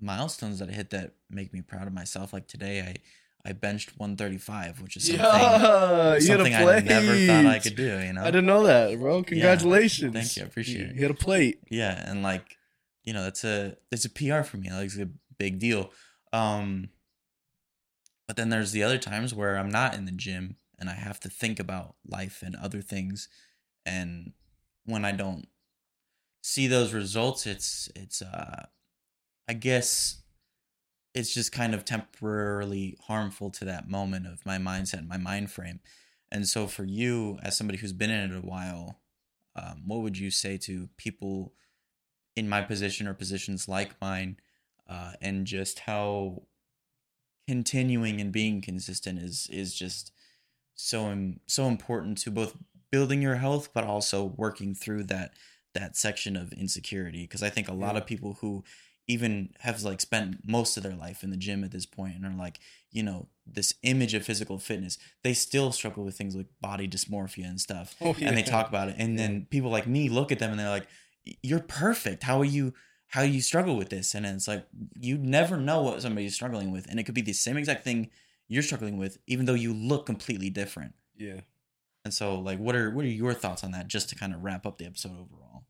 milestones that I hit that make me proud of myself. Like today, I I benched 135, which is something yeah, you something I never thought I could do. You know, I didn't know that, bro. Congratulations. thank you, I appreciate you it. Hit a plate. yeah, and like you know, that's a it's a PR for me. Like it's a big deal. Um, but then there's the other times where I'm not in the gym and I have to think about life and other things, and when I don't see those results, it's it's uh, I guess it's just kind of temporarily harmful to that moment of my mindset, and my mind frame. And so, for you, as somebody who's been in it a while, um, what would you say to people in my position or positions like mine, uh, and just how continuing and being consistent is is just so im- so important to both building your health, but also working through that that section of insecurity. Because I think a lot Yeah. of people who even have like spent most of their life in the gym at this point and are like you know this image of physical fitness they still struggle with things like body dysmorphia and stuff Oh, and they talk about it and then people like me look at them and they're like you're perfect how are you how you struggle with this and it's like you never know what somebody's struggling with and it could be the same exact thing you're struggling with even though you look completely different Yeah. and so like what are what are your thoughts on that just to kind of wrap up the episode overall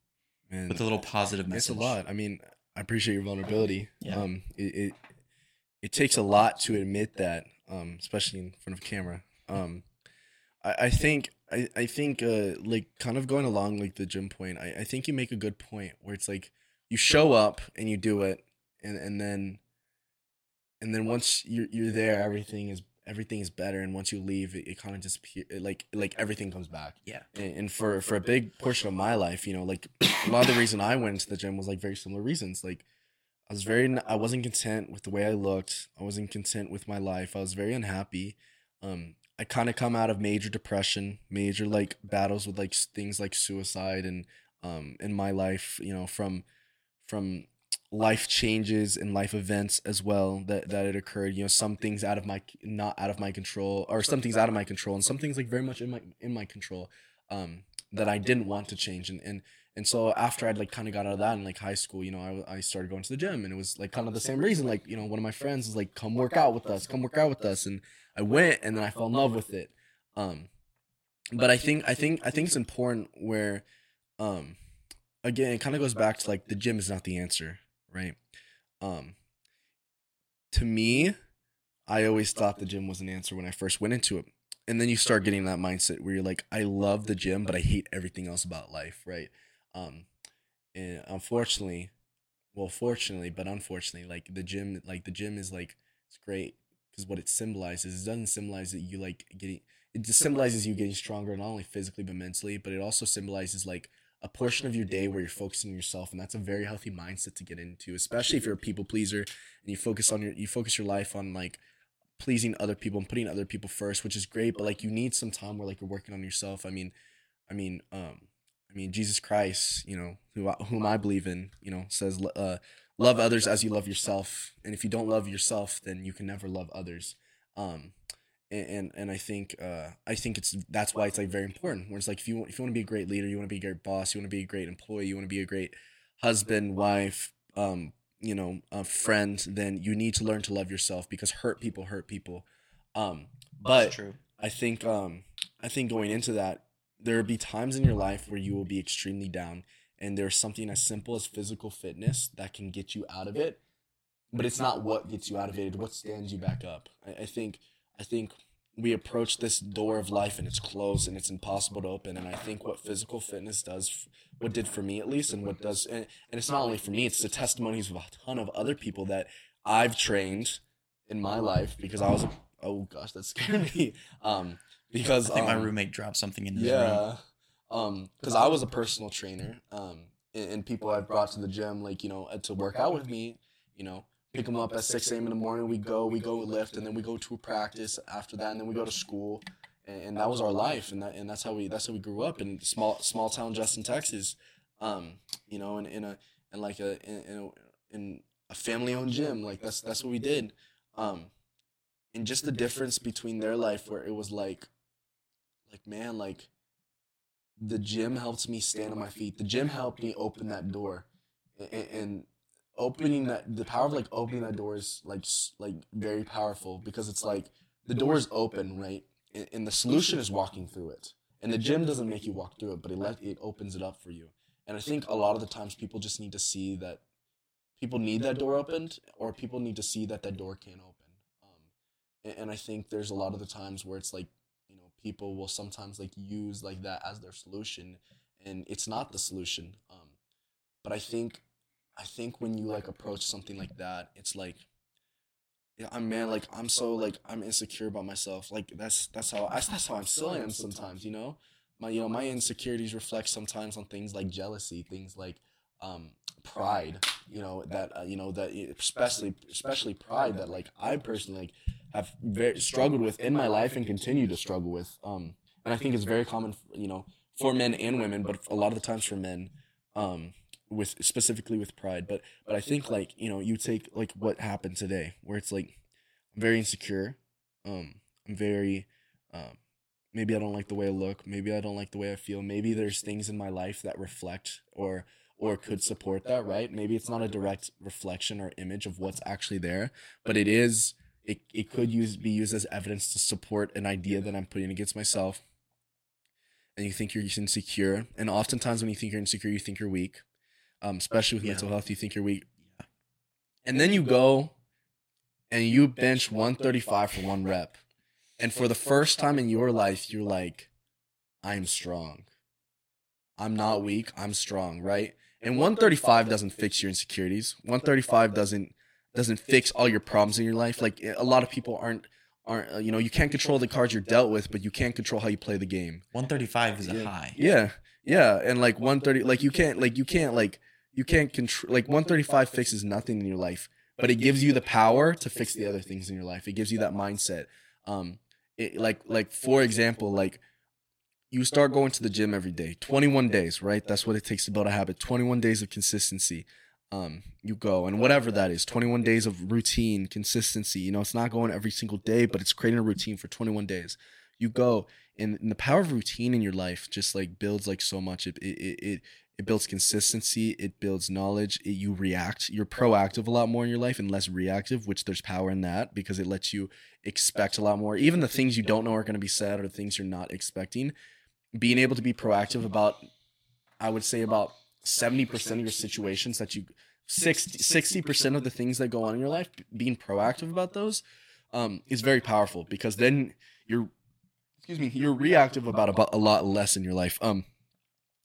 Man, with a little positive message. it's a lot. I mean, I appreciate your vulnerability. Yeah. Um, it, it it takes a lot to admit that, um, especially in front of camera. Um, I, I think I, I think uh like kind of going along like the gym point, I, I think you make a good point where it's like you show up and you do it and, and then and then once you're you're there everything is everything is better and once you leave it, it kind of disappear like like everything comes back. Yeah. and, and for for a big portion of my life you know like a lot of the reason i went into the gym was like very similar reasons like i was very i wasn't content with the way i looked i wasn't content with my life i was very unhappy um i kind of come out of major depression major like battles with like things like suicide and um in my life you know from from life changes and life events as well that that had occurred. You know some things out of my not out of my control or some things out of my control and some things like very much in my in my control um that I didn't want to change. And and and so after I'd like kind of got out of that in like high school you know I, I started going to the gym and it was like kind of the same reason like you know one of my friends was like come work out with us come work out with us. And I went and then I fell in love with it. Um but I think I think I think it's important where um again it kind of goes back to like the gym is not the answer right? Um to me i always thought the gym was an answer when i first went into it. And then you start getting that mindset where you're like i love the gym but i hate everything else about life right? Um and unfortunately well fortunately but unfortunately like the gym like the gym is like it's great because what it symbolizes it doesn't symbolize that you like getting it just symbolizes you. getting stronger not only physically but mentally but it also symbolizes like a portion of your day where you're focusing on yourself and that's a very healthy mindset to get into especially if you're a people pleaser and you focus on your you focus your life on like pleasing other people and putting other people first which is great but like you need some time where like you're working on yourself. I mean i mean um i mean jesus christ you know who whom i believe in you know says uh love others as you love yourself and if you don't love yourself then you can never love others. Um and and, and I think uh I think it's that's why it's like very important. Where it's like if you want, if you want to be a great leader, you want to be a great boss, you want to be a great employee, you want to be a great husband, wife, um, you know, a friend, then you need to learn to love yourself because hurt people hurt people. Um, but true. I think um I think going into that, there will be times in your life where you will be extremely down, and there's something as simple as physical fitness that can get you out of it. But it's not what gets you out of it; it's what stands you back up. I, I think I think we approach this door of life and it's closed and it's impossible to open. And I think what physical fitness does, what did for me at least, and what does, and, and it's not only for me, it's the testimonies of a ton of other people that I've trained in my life because I was, oh gosh, that scared me. Um, because I think my um, roommate dropped something in his room. yeah. Um, because I was a personal trainer. Um, and, and people I've brought to the gym, like you know, to work out with me, you know, pick them up at six a.m. in the morning. We go, we go lift, and then we go to a practice after that, and then we go to school, and, and that was our life, and that and that's how we that's how we grew up in small small town Justin, Texas. Um, you know, in, in a in like a in, in a, in a family owned gym, like that's that's what we did. Um, and just the difference between their life, where it was like, like man, like the gym helped me stand on my feet. The gym helped me open that door, and opening that the power of like opening that door is like like very powerful because it's like the door is open, right, and, and the solution is walking through it. And the gym doesn't make you walk through it, but it let it opens it up for you. And I think a lot of the times people just need to see that people need that door opened, or people need to see that that door can open. Um, and, and I think there's a lot of the times where it's like you know people will sometimes like use like that as their solution and it's not the solution um but i think i think when you like approach something like that it's like yeah, i'm man like i'm so like i'm insecure about myself. Like that's that's how I, that's how i'm still am sometimes you know? My you know my insecurities reflect sometimes on things like jealousy things like um pride you know that uh, you know that especially especially pride that like i personally like have very struggled with in my life and continue to struggle with. Um, and I think it's very common, you know, for men and women, but a lot of the times for men, um, with specifically with pride. But but I think like you know you take like what happened today, where it's like I'm very insecure. Um, I'm very, um, maybe I don't like the way I look. Maybe I don't like the way I feel. Maybe there's things in my life that reflect or or could support that. Right? Maybe it's not a direct reflection or image of what's actually there, but it is it, it could use be used as evidence to support an idea that I'm putting against myself. And you think you're insecure, and oftentimes when you think you're insecure, you think you're weak. Um, especially with Yeah. mental health, you think you're weak. And then you go and you bench 135 for one rep, And for the first time in your life, you're like, I'm strong. I'm not weak. I'm strong, right? And 135 doesn't fix your insecurities. 135 doesn't doesn't fix all your problems in your life. Like a lot of people aren't aren't you know you can't control the cards you're dealt with, but you can't control how you play the game. 135 is a yeah. high. Yeah, yeah, and like 130, like you can't like you can't like you can't control like 135 fixes nothing in your life, but it gives you the power to fix the other things in your life. It gives you that mindset. Um, it, like like for example, like you start going to the gym every day 21 days right that's what it takes to build a habit 21 days of consistency um you go and whatever that is 21 days of routine consistency you know it's not going every single day but it's creating a routine for 21 days you go and, and the power of routine in your life just like builds like so much it it it, it builds consistency it builds knowledge it, you react you're proactive a lot more in your life and less reactive which there's power in that because it lets you expect a lot more. Even the things you don't know are going to be said or the things you're not expecting. Being able to be proactive about i would say about 70% of your situations that you 60 percent of the things that go on in your life being proactive about those um, is very powerful because then you're excuse me you're reactive about about a lot less in your life. Um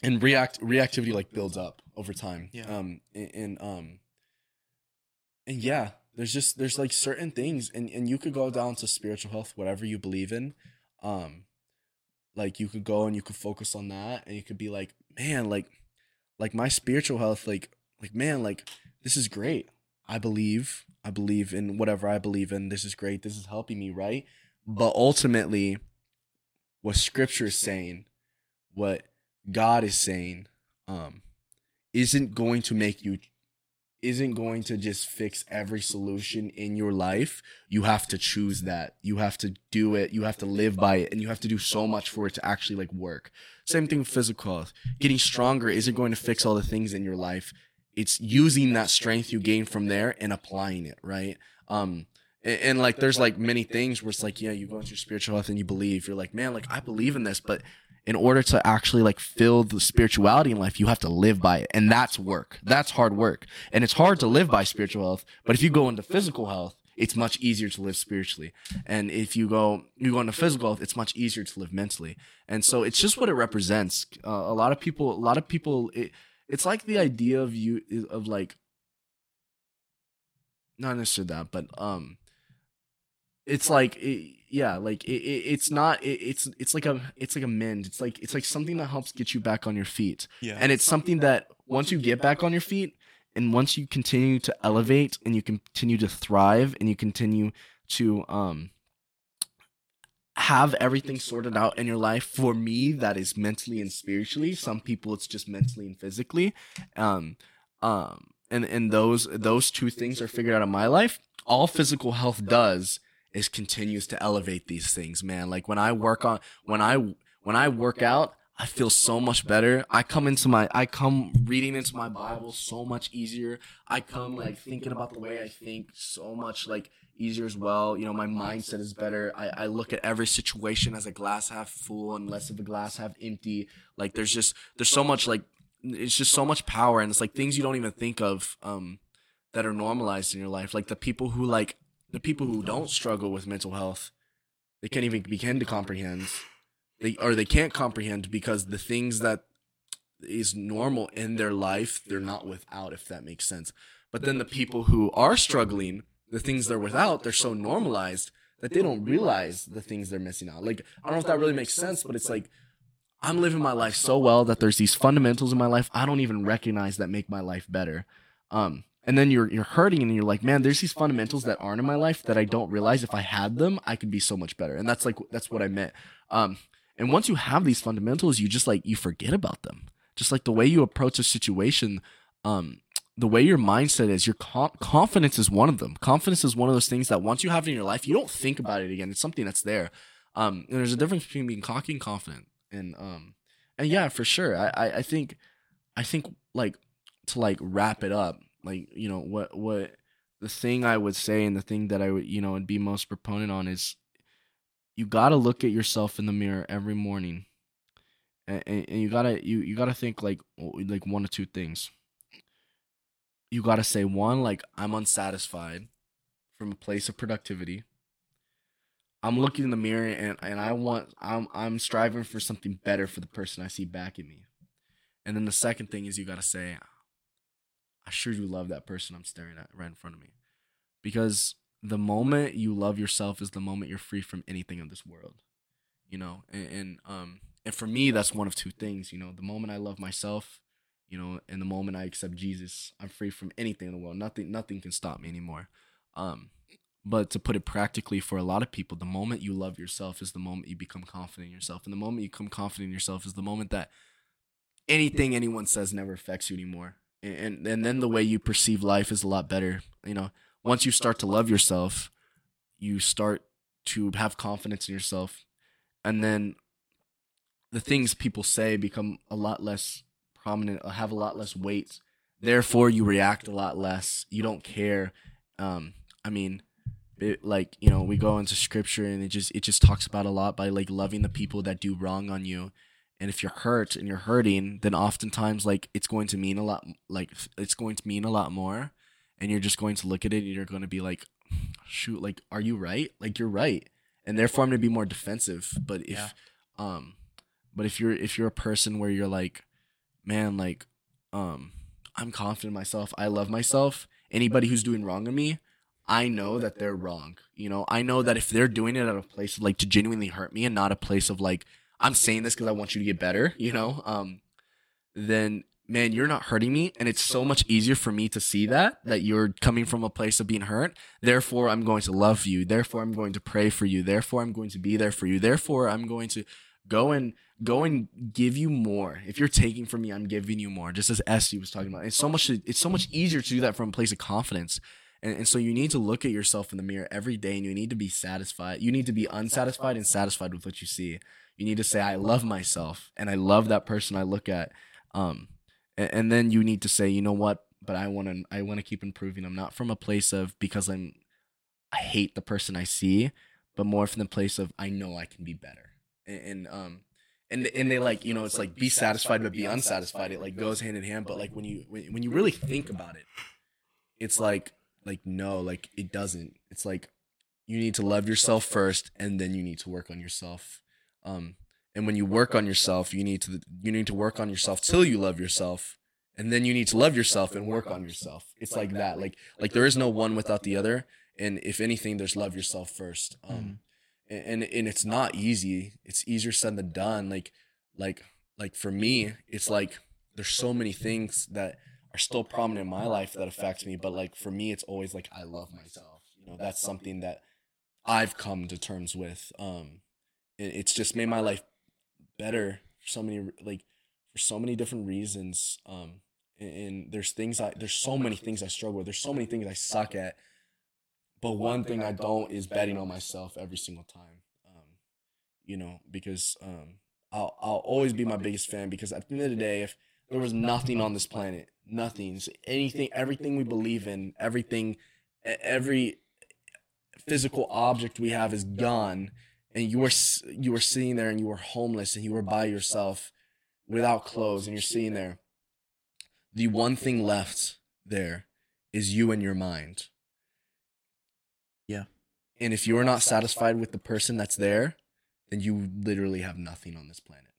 and react reactivity like builds up over time. Yeah. um and, and um and yeah there's just there's like certain things and and you could go down to spiritual health whatever you believe in. Um like you could go and you could focus on that and you could be like man like like my spiritual health like like man like this is great. I believe i believe in whatever i believe in. This is great. This is helping me right? But ultimately what scripture is saying what god is saying um isn't going to make you isn't going to just fix every solution in your life. You have to choose that. You have to do it. You have to live by it. And you have to do so much for it to actually like work. Same thing with physical health. Getting stronger isn't going to fix all the things in your life. It's using that strength you gain from there and applying it right? Um and, and like there's like many things where it's like yeah you go into your spiritual health and you believe. You're like man like i believe in this. But in order to actually like fill the spirituality in life you have to live by it. And that's work. That's hard work. And it's hard to live by spiritual health but if you go into physical health it's much easier to live spiritually. And if you go you go into physical health it's much easier to live mentally. And so it's just what it represents. Uh, a lot of people a lot of people it, it's like the idea of you of like not necessarily that but um it's like it, yeah like it, it, it's not it, it's it's like a it's like a mend. It's like it's like something that helps get you back on your feet. Yeah. and it's something that once you get back on your feet and once you continue to elevate and you continue to thrive and you continue to um have everything sorted out in your life for me that is mentally and spiritually some people it's just mentally and physically um um and and those those two things are figured out in my life. All physical health does is continues to elevate these things man. Like when i work on when i when i work out i feel so much better. I come into my i come reading into my bible so much easier. I come like thinking about the way i think so much like easier as well. You know my mindset is better. I, I look at every situation as a glass half full and less of a glass half empty. Like there's just there's so much like it's just so much power and it's like things you don't even think of um that are normalized in your life. Like the people who like the people who don't struggle with mental health they can't even begin to comprehend. They or they can't comprehend because the things that is normal in their life they're not without if that makes sense. But then the people who are struggling the things they're without they're so normalized that they don't realize the things they're missing out. Like i don't know if that really makes sense but it's like i'm living my life so well that there's these fundamentals in my life i don't even recognize that make my life better. Um and then you're you're hurting and you're like man there's these fundamentals that aren't in my life that i don't realize if i had them i could be so much better. And that's like that's what i meant. Um and once you have these fundamentals you just like you forget about them. Just like the way you approach a situation um the way your mindset is your com- confidence is one of them. Confidence is one of those things that once you have it in your life you don't think about it again. It's something that's there. Um and there's a difference between being cocky and confident. And um and yeah for sure. I i, I think i think like to like wrap it up like you know what what the thing i would say and the thing that i would you know would be most proponent on is you got to look at yourself in the mirror every morning. And, and, and you gotta you you gotta think like like one or two things. You gotta say one like i'm unsatisfied from a place of productivity. I'm looking in the mirror and and I want I'm I'm striving for something better for the person I see back at me. And then the second thing is you got to say I sure do love that person I'm staring at right in front of me. Because the moment you love yourself is the moment you're free from anything in this world. You know, and, and um and for me that's one of two things, you know, the moment I love myself, you know, and the moment I accept Jesus, I'm free from anything in the world. Nothing nothing can stop me anymore. Um but to put it practically for a lot of people, the moment you love yourself is the moment you become confident in yourself. And the moment you become confident in yourself is the moment that anything anyone says never affects you anymore. And, and then the way you perceive life is a lot better. You know, once you start to love yourself, you start to have confidence in yourself. And then the things people say become a lot less prominent, have a lot less weight. Therefore, you react a lot less. You don't care. Um, I mean, it, like you know, we go into scripture and it just it just talks about a lot by like loving the people that do wrong on you. And if you're hurt and you're hurting, then oftentimes like it's going to mean a lot. Like it's going to mean a lot more, and you're just going to look at it and you're going to be like, shoot, like are you right? Like you're right, and therefore I'm gonna be more defensive. But if Yeah. um, but if you're if you're a person where you're like, man, like um, I'm confident in myself. I love myself. Anybody who's doing wrong to me, I know that they're wrong. You know, I know that if they're doing it at a place of like to genuinely hurt me and not a place of like I'm saying this because I want you to get better, you know, um, then man, you're not hurting me, and it's so much easier for me to see that that you're coming from a place of being hurt. Therefore, I'm going to love you. Therefore, I'm going to pray for you. Therefore, I'm going to be there for you. Therefore, I'm going to go and go and give you more. If you're taking from me, I'm giving you more. Just as Esty was talking about, it's so much. It's so much easier to do that from a place of confidence. And, and so you need to look at yourself in the mirror every day, and you need to be satisfied. You need to be unsatisfied and satisfied with what you see. You need to say, "I love myself, and I love that person I look at." Um, and, and then you need to say, "You know what? But I want to. I want to keep improving. I'm not from a place of because I'm. I hate the person I see, but more from the place of I know I can be better." And, and um, and and they like you know it's like be satisfied but be unsatisfied. It like goes hand in hand. But like when you when, when you really think about it, it's like like no like it doesn't. It's like you need to love yourself first, and then you need to work on yourself. Um, and when you work on yourself, you need to you need to work on yourself till you love yourself, and then you need to love yourself and work on yourself. It's like that. Like like there is no one without the other. And if anything, there's love yourself first. Um, and, and and it's not easy. It's easier said than done. Like like like for me, it's like there's so many things that are still prominent in my life that affect me. But like for me, it's always like I love myself. You know, that's something that I've come to terms with. Um, it's just made my life better for so many like for so many different reasons. Um, and, and there's things I there's so many things I struggle with. There's so many things I suck at. But one thing I don't is betting on myself every single time. Um, you know, because um, I'll I'll always be my biggest fan because at the end of the day, if there was nothing on this planet, nothing, anything, everything we believe in, everything, every physical object we have is gone, and you were you were sitting there and you were homeless and you were by yourself, without clothes, and you're sitting there. The one thing left there is you and your mind. Yeah. And if you're not satisfied with the person that's there, then you literally have nothing on this planet.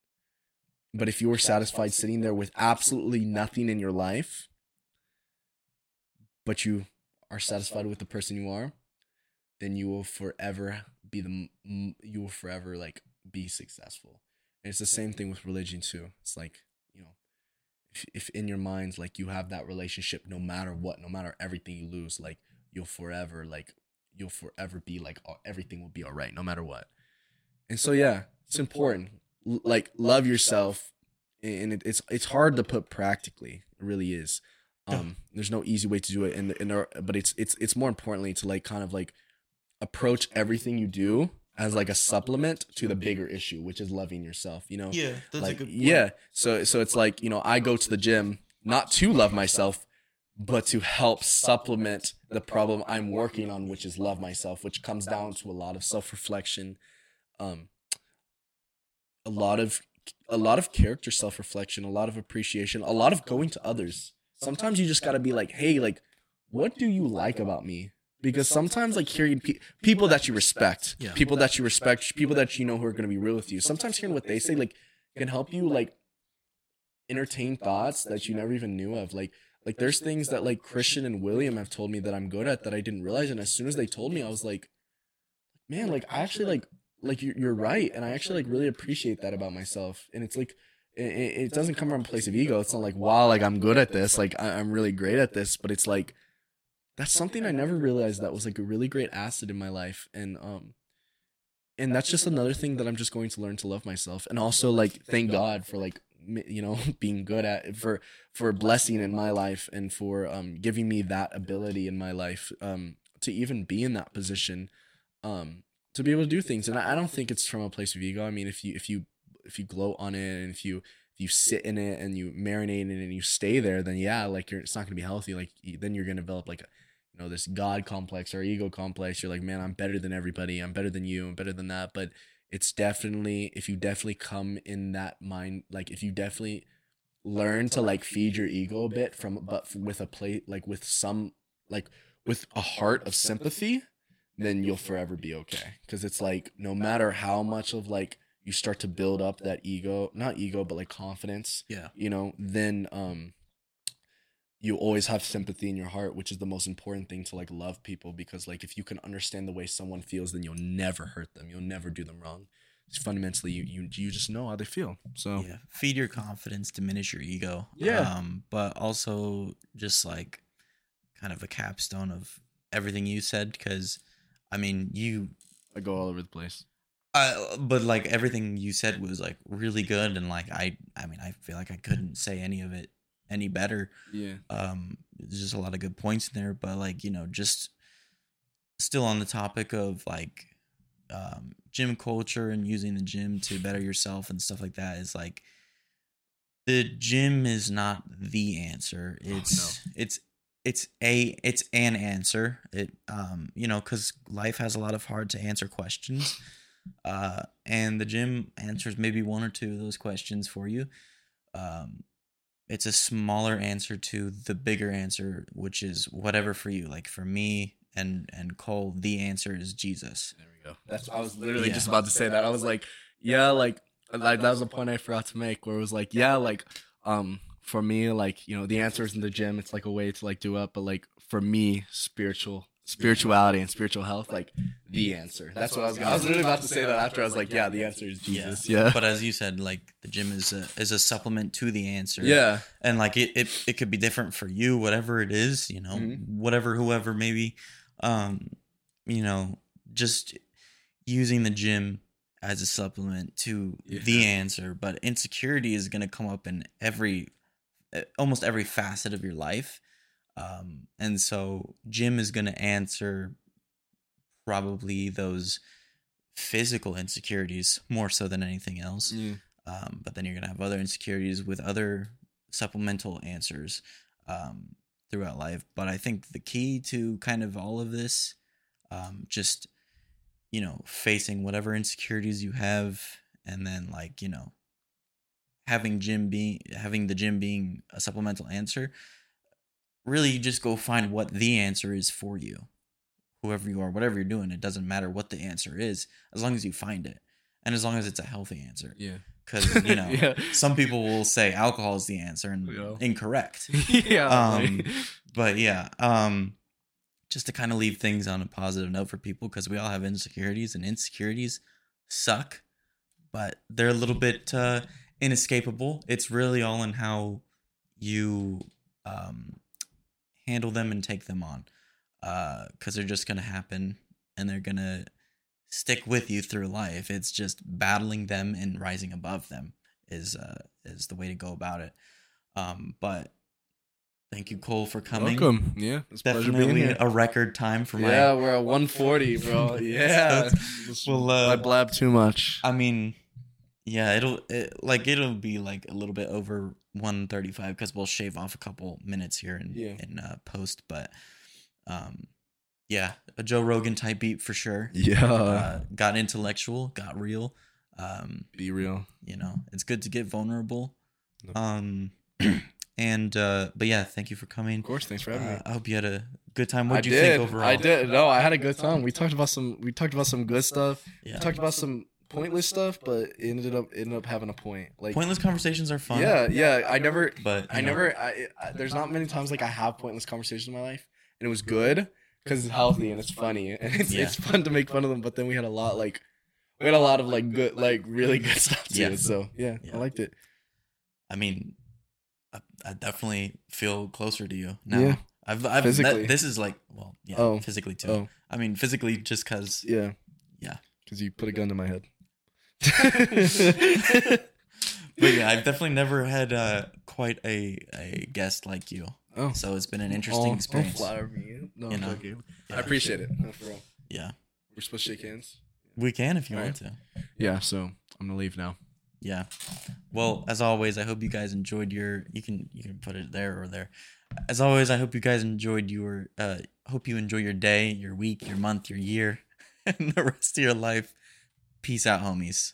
But if you were satisfied sitting there with absolutely nothing in your life, but you are satisfied with the person you are, then you will forever be the you will forever like be successful. And it's the same thing with religion too. It's like, you know, if, if in your mind like you have that relationship no matter what, no matter everything you lose, like you'll forever like you'll forever be like all- everything will be all right no matter what. And so yeah, it's important. L- like love yourself and it, it's it's hard to put practically. It really is. Um there's no easy way to do it and and there, but it's it's it's more importantly to like kind of like approach everything you do as like a supplement to the bigger issue, which is loving yourself, you know? Yeah, that's like a good point. yeah. So so it's like you know i go to the gym not to love myself but to help supplement the problem i'm working on which is love myself which comes down to a lot of self-reflection um a lot of a lot of character self-reflection a lot of appreciation a lot of going to others. Sometimes you just got to be like hey like what do you like about me because sometimes like hearing pe- people that you respect, Yeah. people that you respect, people that you know who are going to be real with you. Sometimes hearing what they say like can help you like entertain thoughts that you never even knew of. Like like there's things that like Christian and William have told me that I'm good at that I didn't realize, and as soon as they told me, I was like, man, like I actually like like you're, you're right, and I actually like really appreciate that about myself, and it's like. It, it it doesn't come from a place of ego. It's not like, wow, like I'm good at this, like I'm really great at this. But it's like, that's something I never realized that was like a really great asset in my life, and um, and that's just another thing that I'm just going to learn to love myself, and also like thank God for like you know being good at for for blessing in my life and for um giving me that ability in my life um to even be in that position um to be able to do things and I, I don't think it's from a place of ego. I mean if you if you if you gloat on it and if you if you sit in it and you marinate in it and you stay there then yeah like you're it's not going to be healthy like then you're going to develop like a, you know this god complex or ego complex you're like man i'm better than everybody. I'm better than you. I'm better than that. But it's definitely if you definitely come in that mind like if you definitely learn to like feed your ego a bit from but with a plate like with some like with a heart of sympathy then you'll forever be okay. Because it's like no matter how much of like you start to build up that ego not ego but like confidence Yeah. you know then um you always have sympathy in your heart which is the most important thing to like love people because like if you can understand the way someone feels then you'll never hurt them you'll never do them wrong it's fundamentally you you, you just know how they feel so Yeah. Feed your confidence, diminish your ego. Yeah. Um, but also just like kind of a capstone of everything you said because I mean you i go all over the place uh, but like everything you said was like really good and like I I mean I feel like I couldn't say any of it any better. yeah. Um there's just a lot of good points in there but like you know just still on the topic of like um gym culture and using the gym to better yourself and stuff like that is like the gym is not the answer. It's it's it's a it's an answer. It um you know cuz life has a lot of hard to answer questions uh and the gym answers maybe one or two of those questions for you. Um it's a smaller answer to the bigger answer which is whatever for you like for me and and cole the answer is jesus There we go. That's I was literally Yeah. just about to say that. I was like, yeah, like like that was a point I forgot to make where it was like, yeah, like um for me, like, you know, the answer is in the gym. It's like a way to like do up, but like for me, spiritual spirituality and spiritual health, like the answer. That's what I was going I was literally about to say that after I was like, yeah, the answer is Jesus. Yeah. but as you said like the gym is a is a supplement to the answer Yeah. and like it, it it could be different for you whatever it is you know Mhm. whatever whoever maybe um you know just using the gym as a supplement to the answer but insecurity is going to come up in every uh, almost every facet of your life um and so gym is going to answer probably those physical insecurities more so than anything else Yeah. um, but then you're gonna have other insecurities with other supplemental answers um, throughout life. But I think the key to kind of all of this, um, just you know, facing whatever insecurities you have, and then like you know, having gym being having the gym being a supplemental answer. Really, you just go find what the answer is for you, whoever you are, whatever you're doing. It doesn't matter what the answer is, as long as you find it, and as long as it's a healthy answer Yeah. because you know yeah. some people will say alcohol is the answer and Yeah. incorrect yeah. Um, but yeah um just to kind of leave things on a positive note for people because we all have insecurities and insecurities suck but they're a little bit uh inescapable it's really all in how you um handle them and take them on uh because they're just gonna happen and they're gonna stick with you through life it's just battling them and rising above them is uh is the way to go about it um but thank you cole for coming Welcome. Yeah. It's a pleasure being definitely here. a record time for my yeah, we're at 140, bro. Yeah. Well, uh, I blab too much. I mean, yeah, it'll it, like it'll be like a little bit over 135 because we'll shave off a couple minutes here in Yeah. in uh, post, but um, yeah, a Joe Rogan type beat for sure. Yeah. Uh, got intellectual, got real. Um, Be real. you know, it's good to get vulnerable. No. Um, and uh, but yeah, thank you for coming. Of course. Thanks for having Uh, me. I hope you had a good time. What do you did. think overall? I did. No, I had a good time. We talked about some. We talked about some good stuff. Yeah. We talked about some pointless stuff, but it ended up ended up having a point. Like Pointless conversations are fun. yeah, yeah. I never. but I know, never. I, I there's not many times like I have pointless conversations in my life, and it was good because it's healthy and it's funny and it's Yeah. it's fun to make fun of them. But then we had a lot like we had a lot of like good like really good stuff to Yeah. So yeah, Yeah. I liked it. I mean, I, I definitely feel closer to you now. Yeah. I've, I've Physically. That, this is like, well, yeah, Oh. physically too. Oh I mean, physically just because. yeah, Yeah. Because you put a gun to my head. But yeah, I've definitely never had uh, quite a a guest like you. Oh, So it's been an interesting Oh, experience. Flatter me. No, You know? Yeah. I appreciate it. No, for real. Yeah, We're supposed to shake hands. we can if you All want to. Yeah. So I'm gonna leave now. Yeah. Well, as always, I hope you guys enjoyed your. You can you can put it there or there. As always, I hope you guys enjoyed your. Uh, hope you enjoy your day, your week, your month, your year, and the rest of your life. Peace out, homies.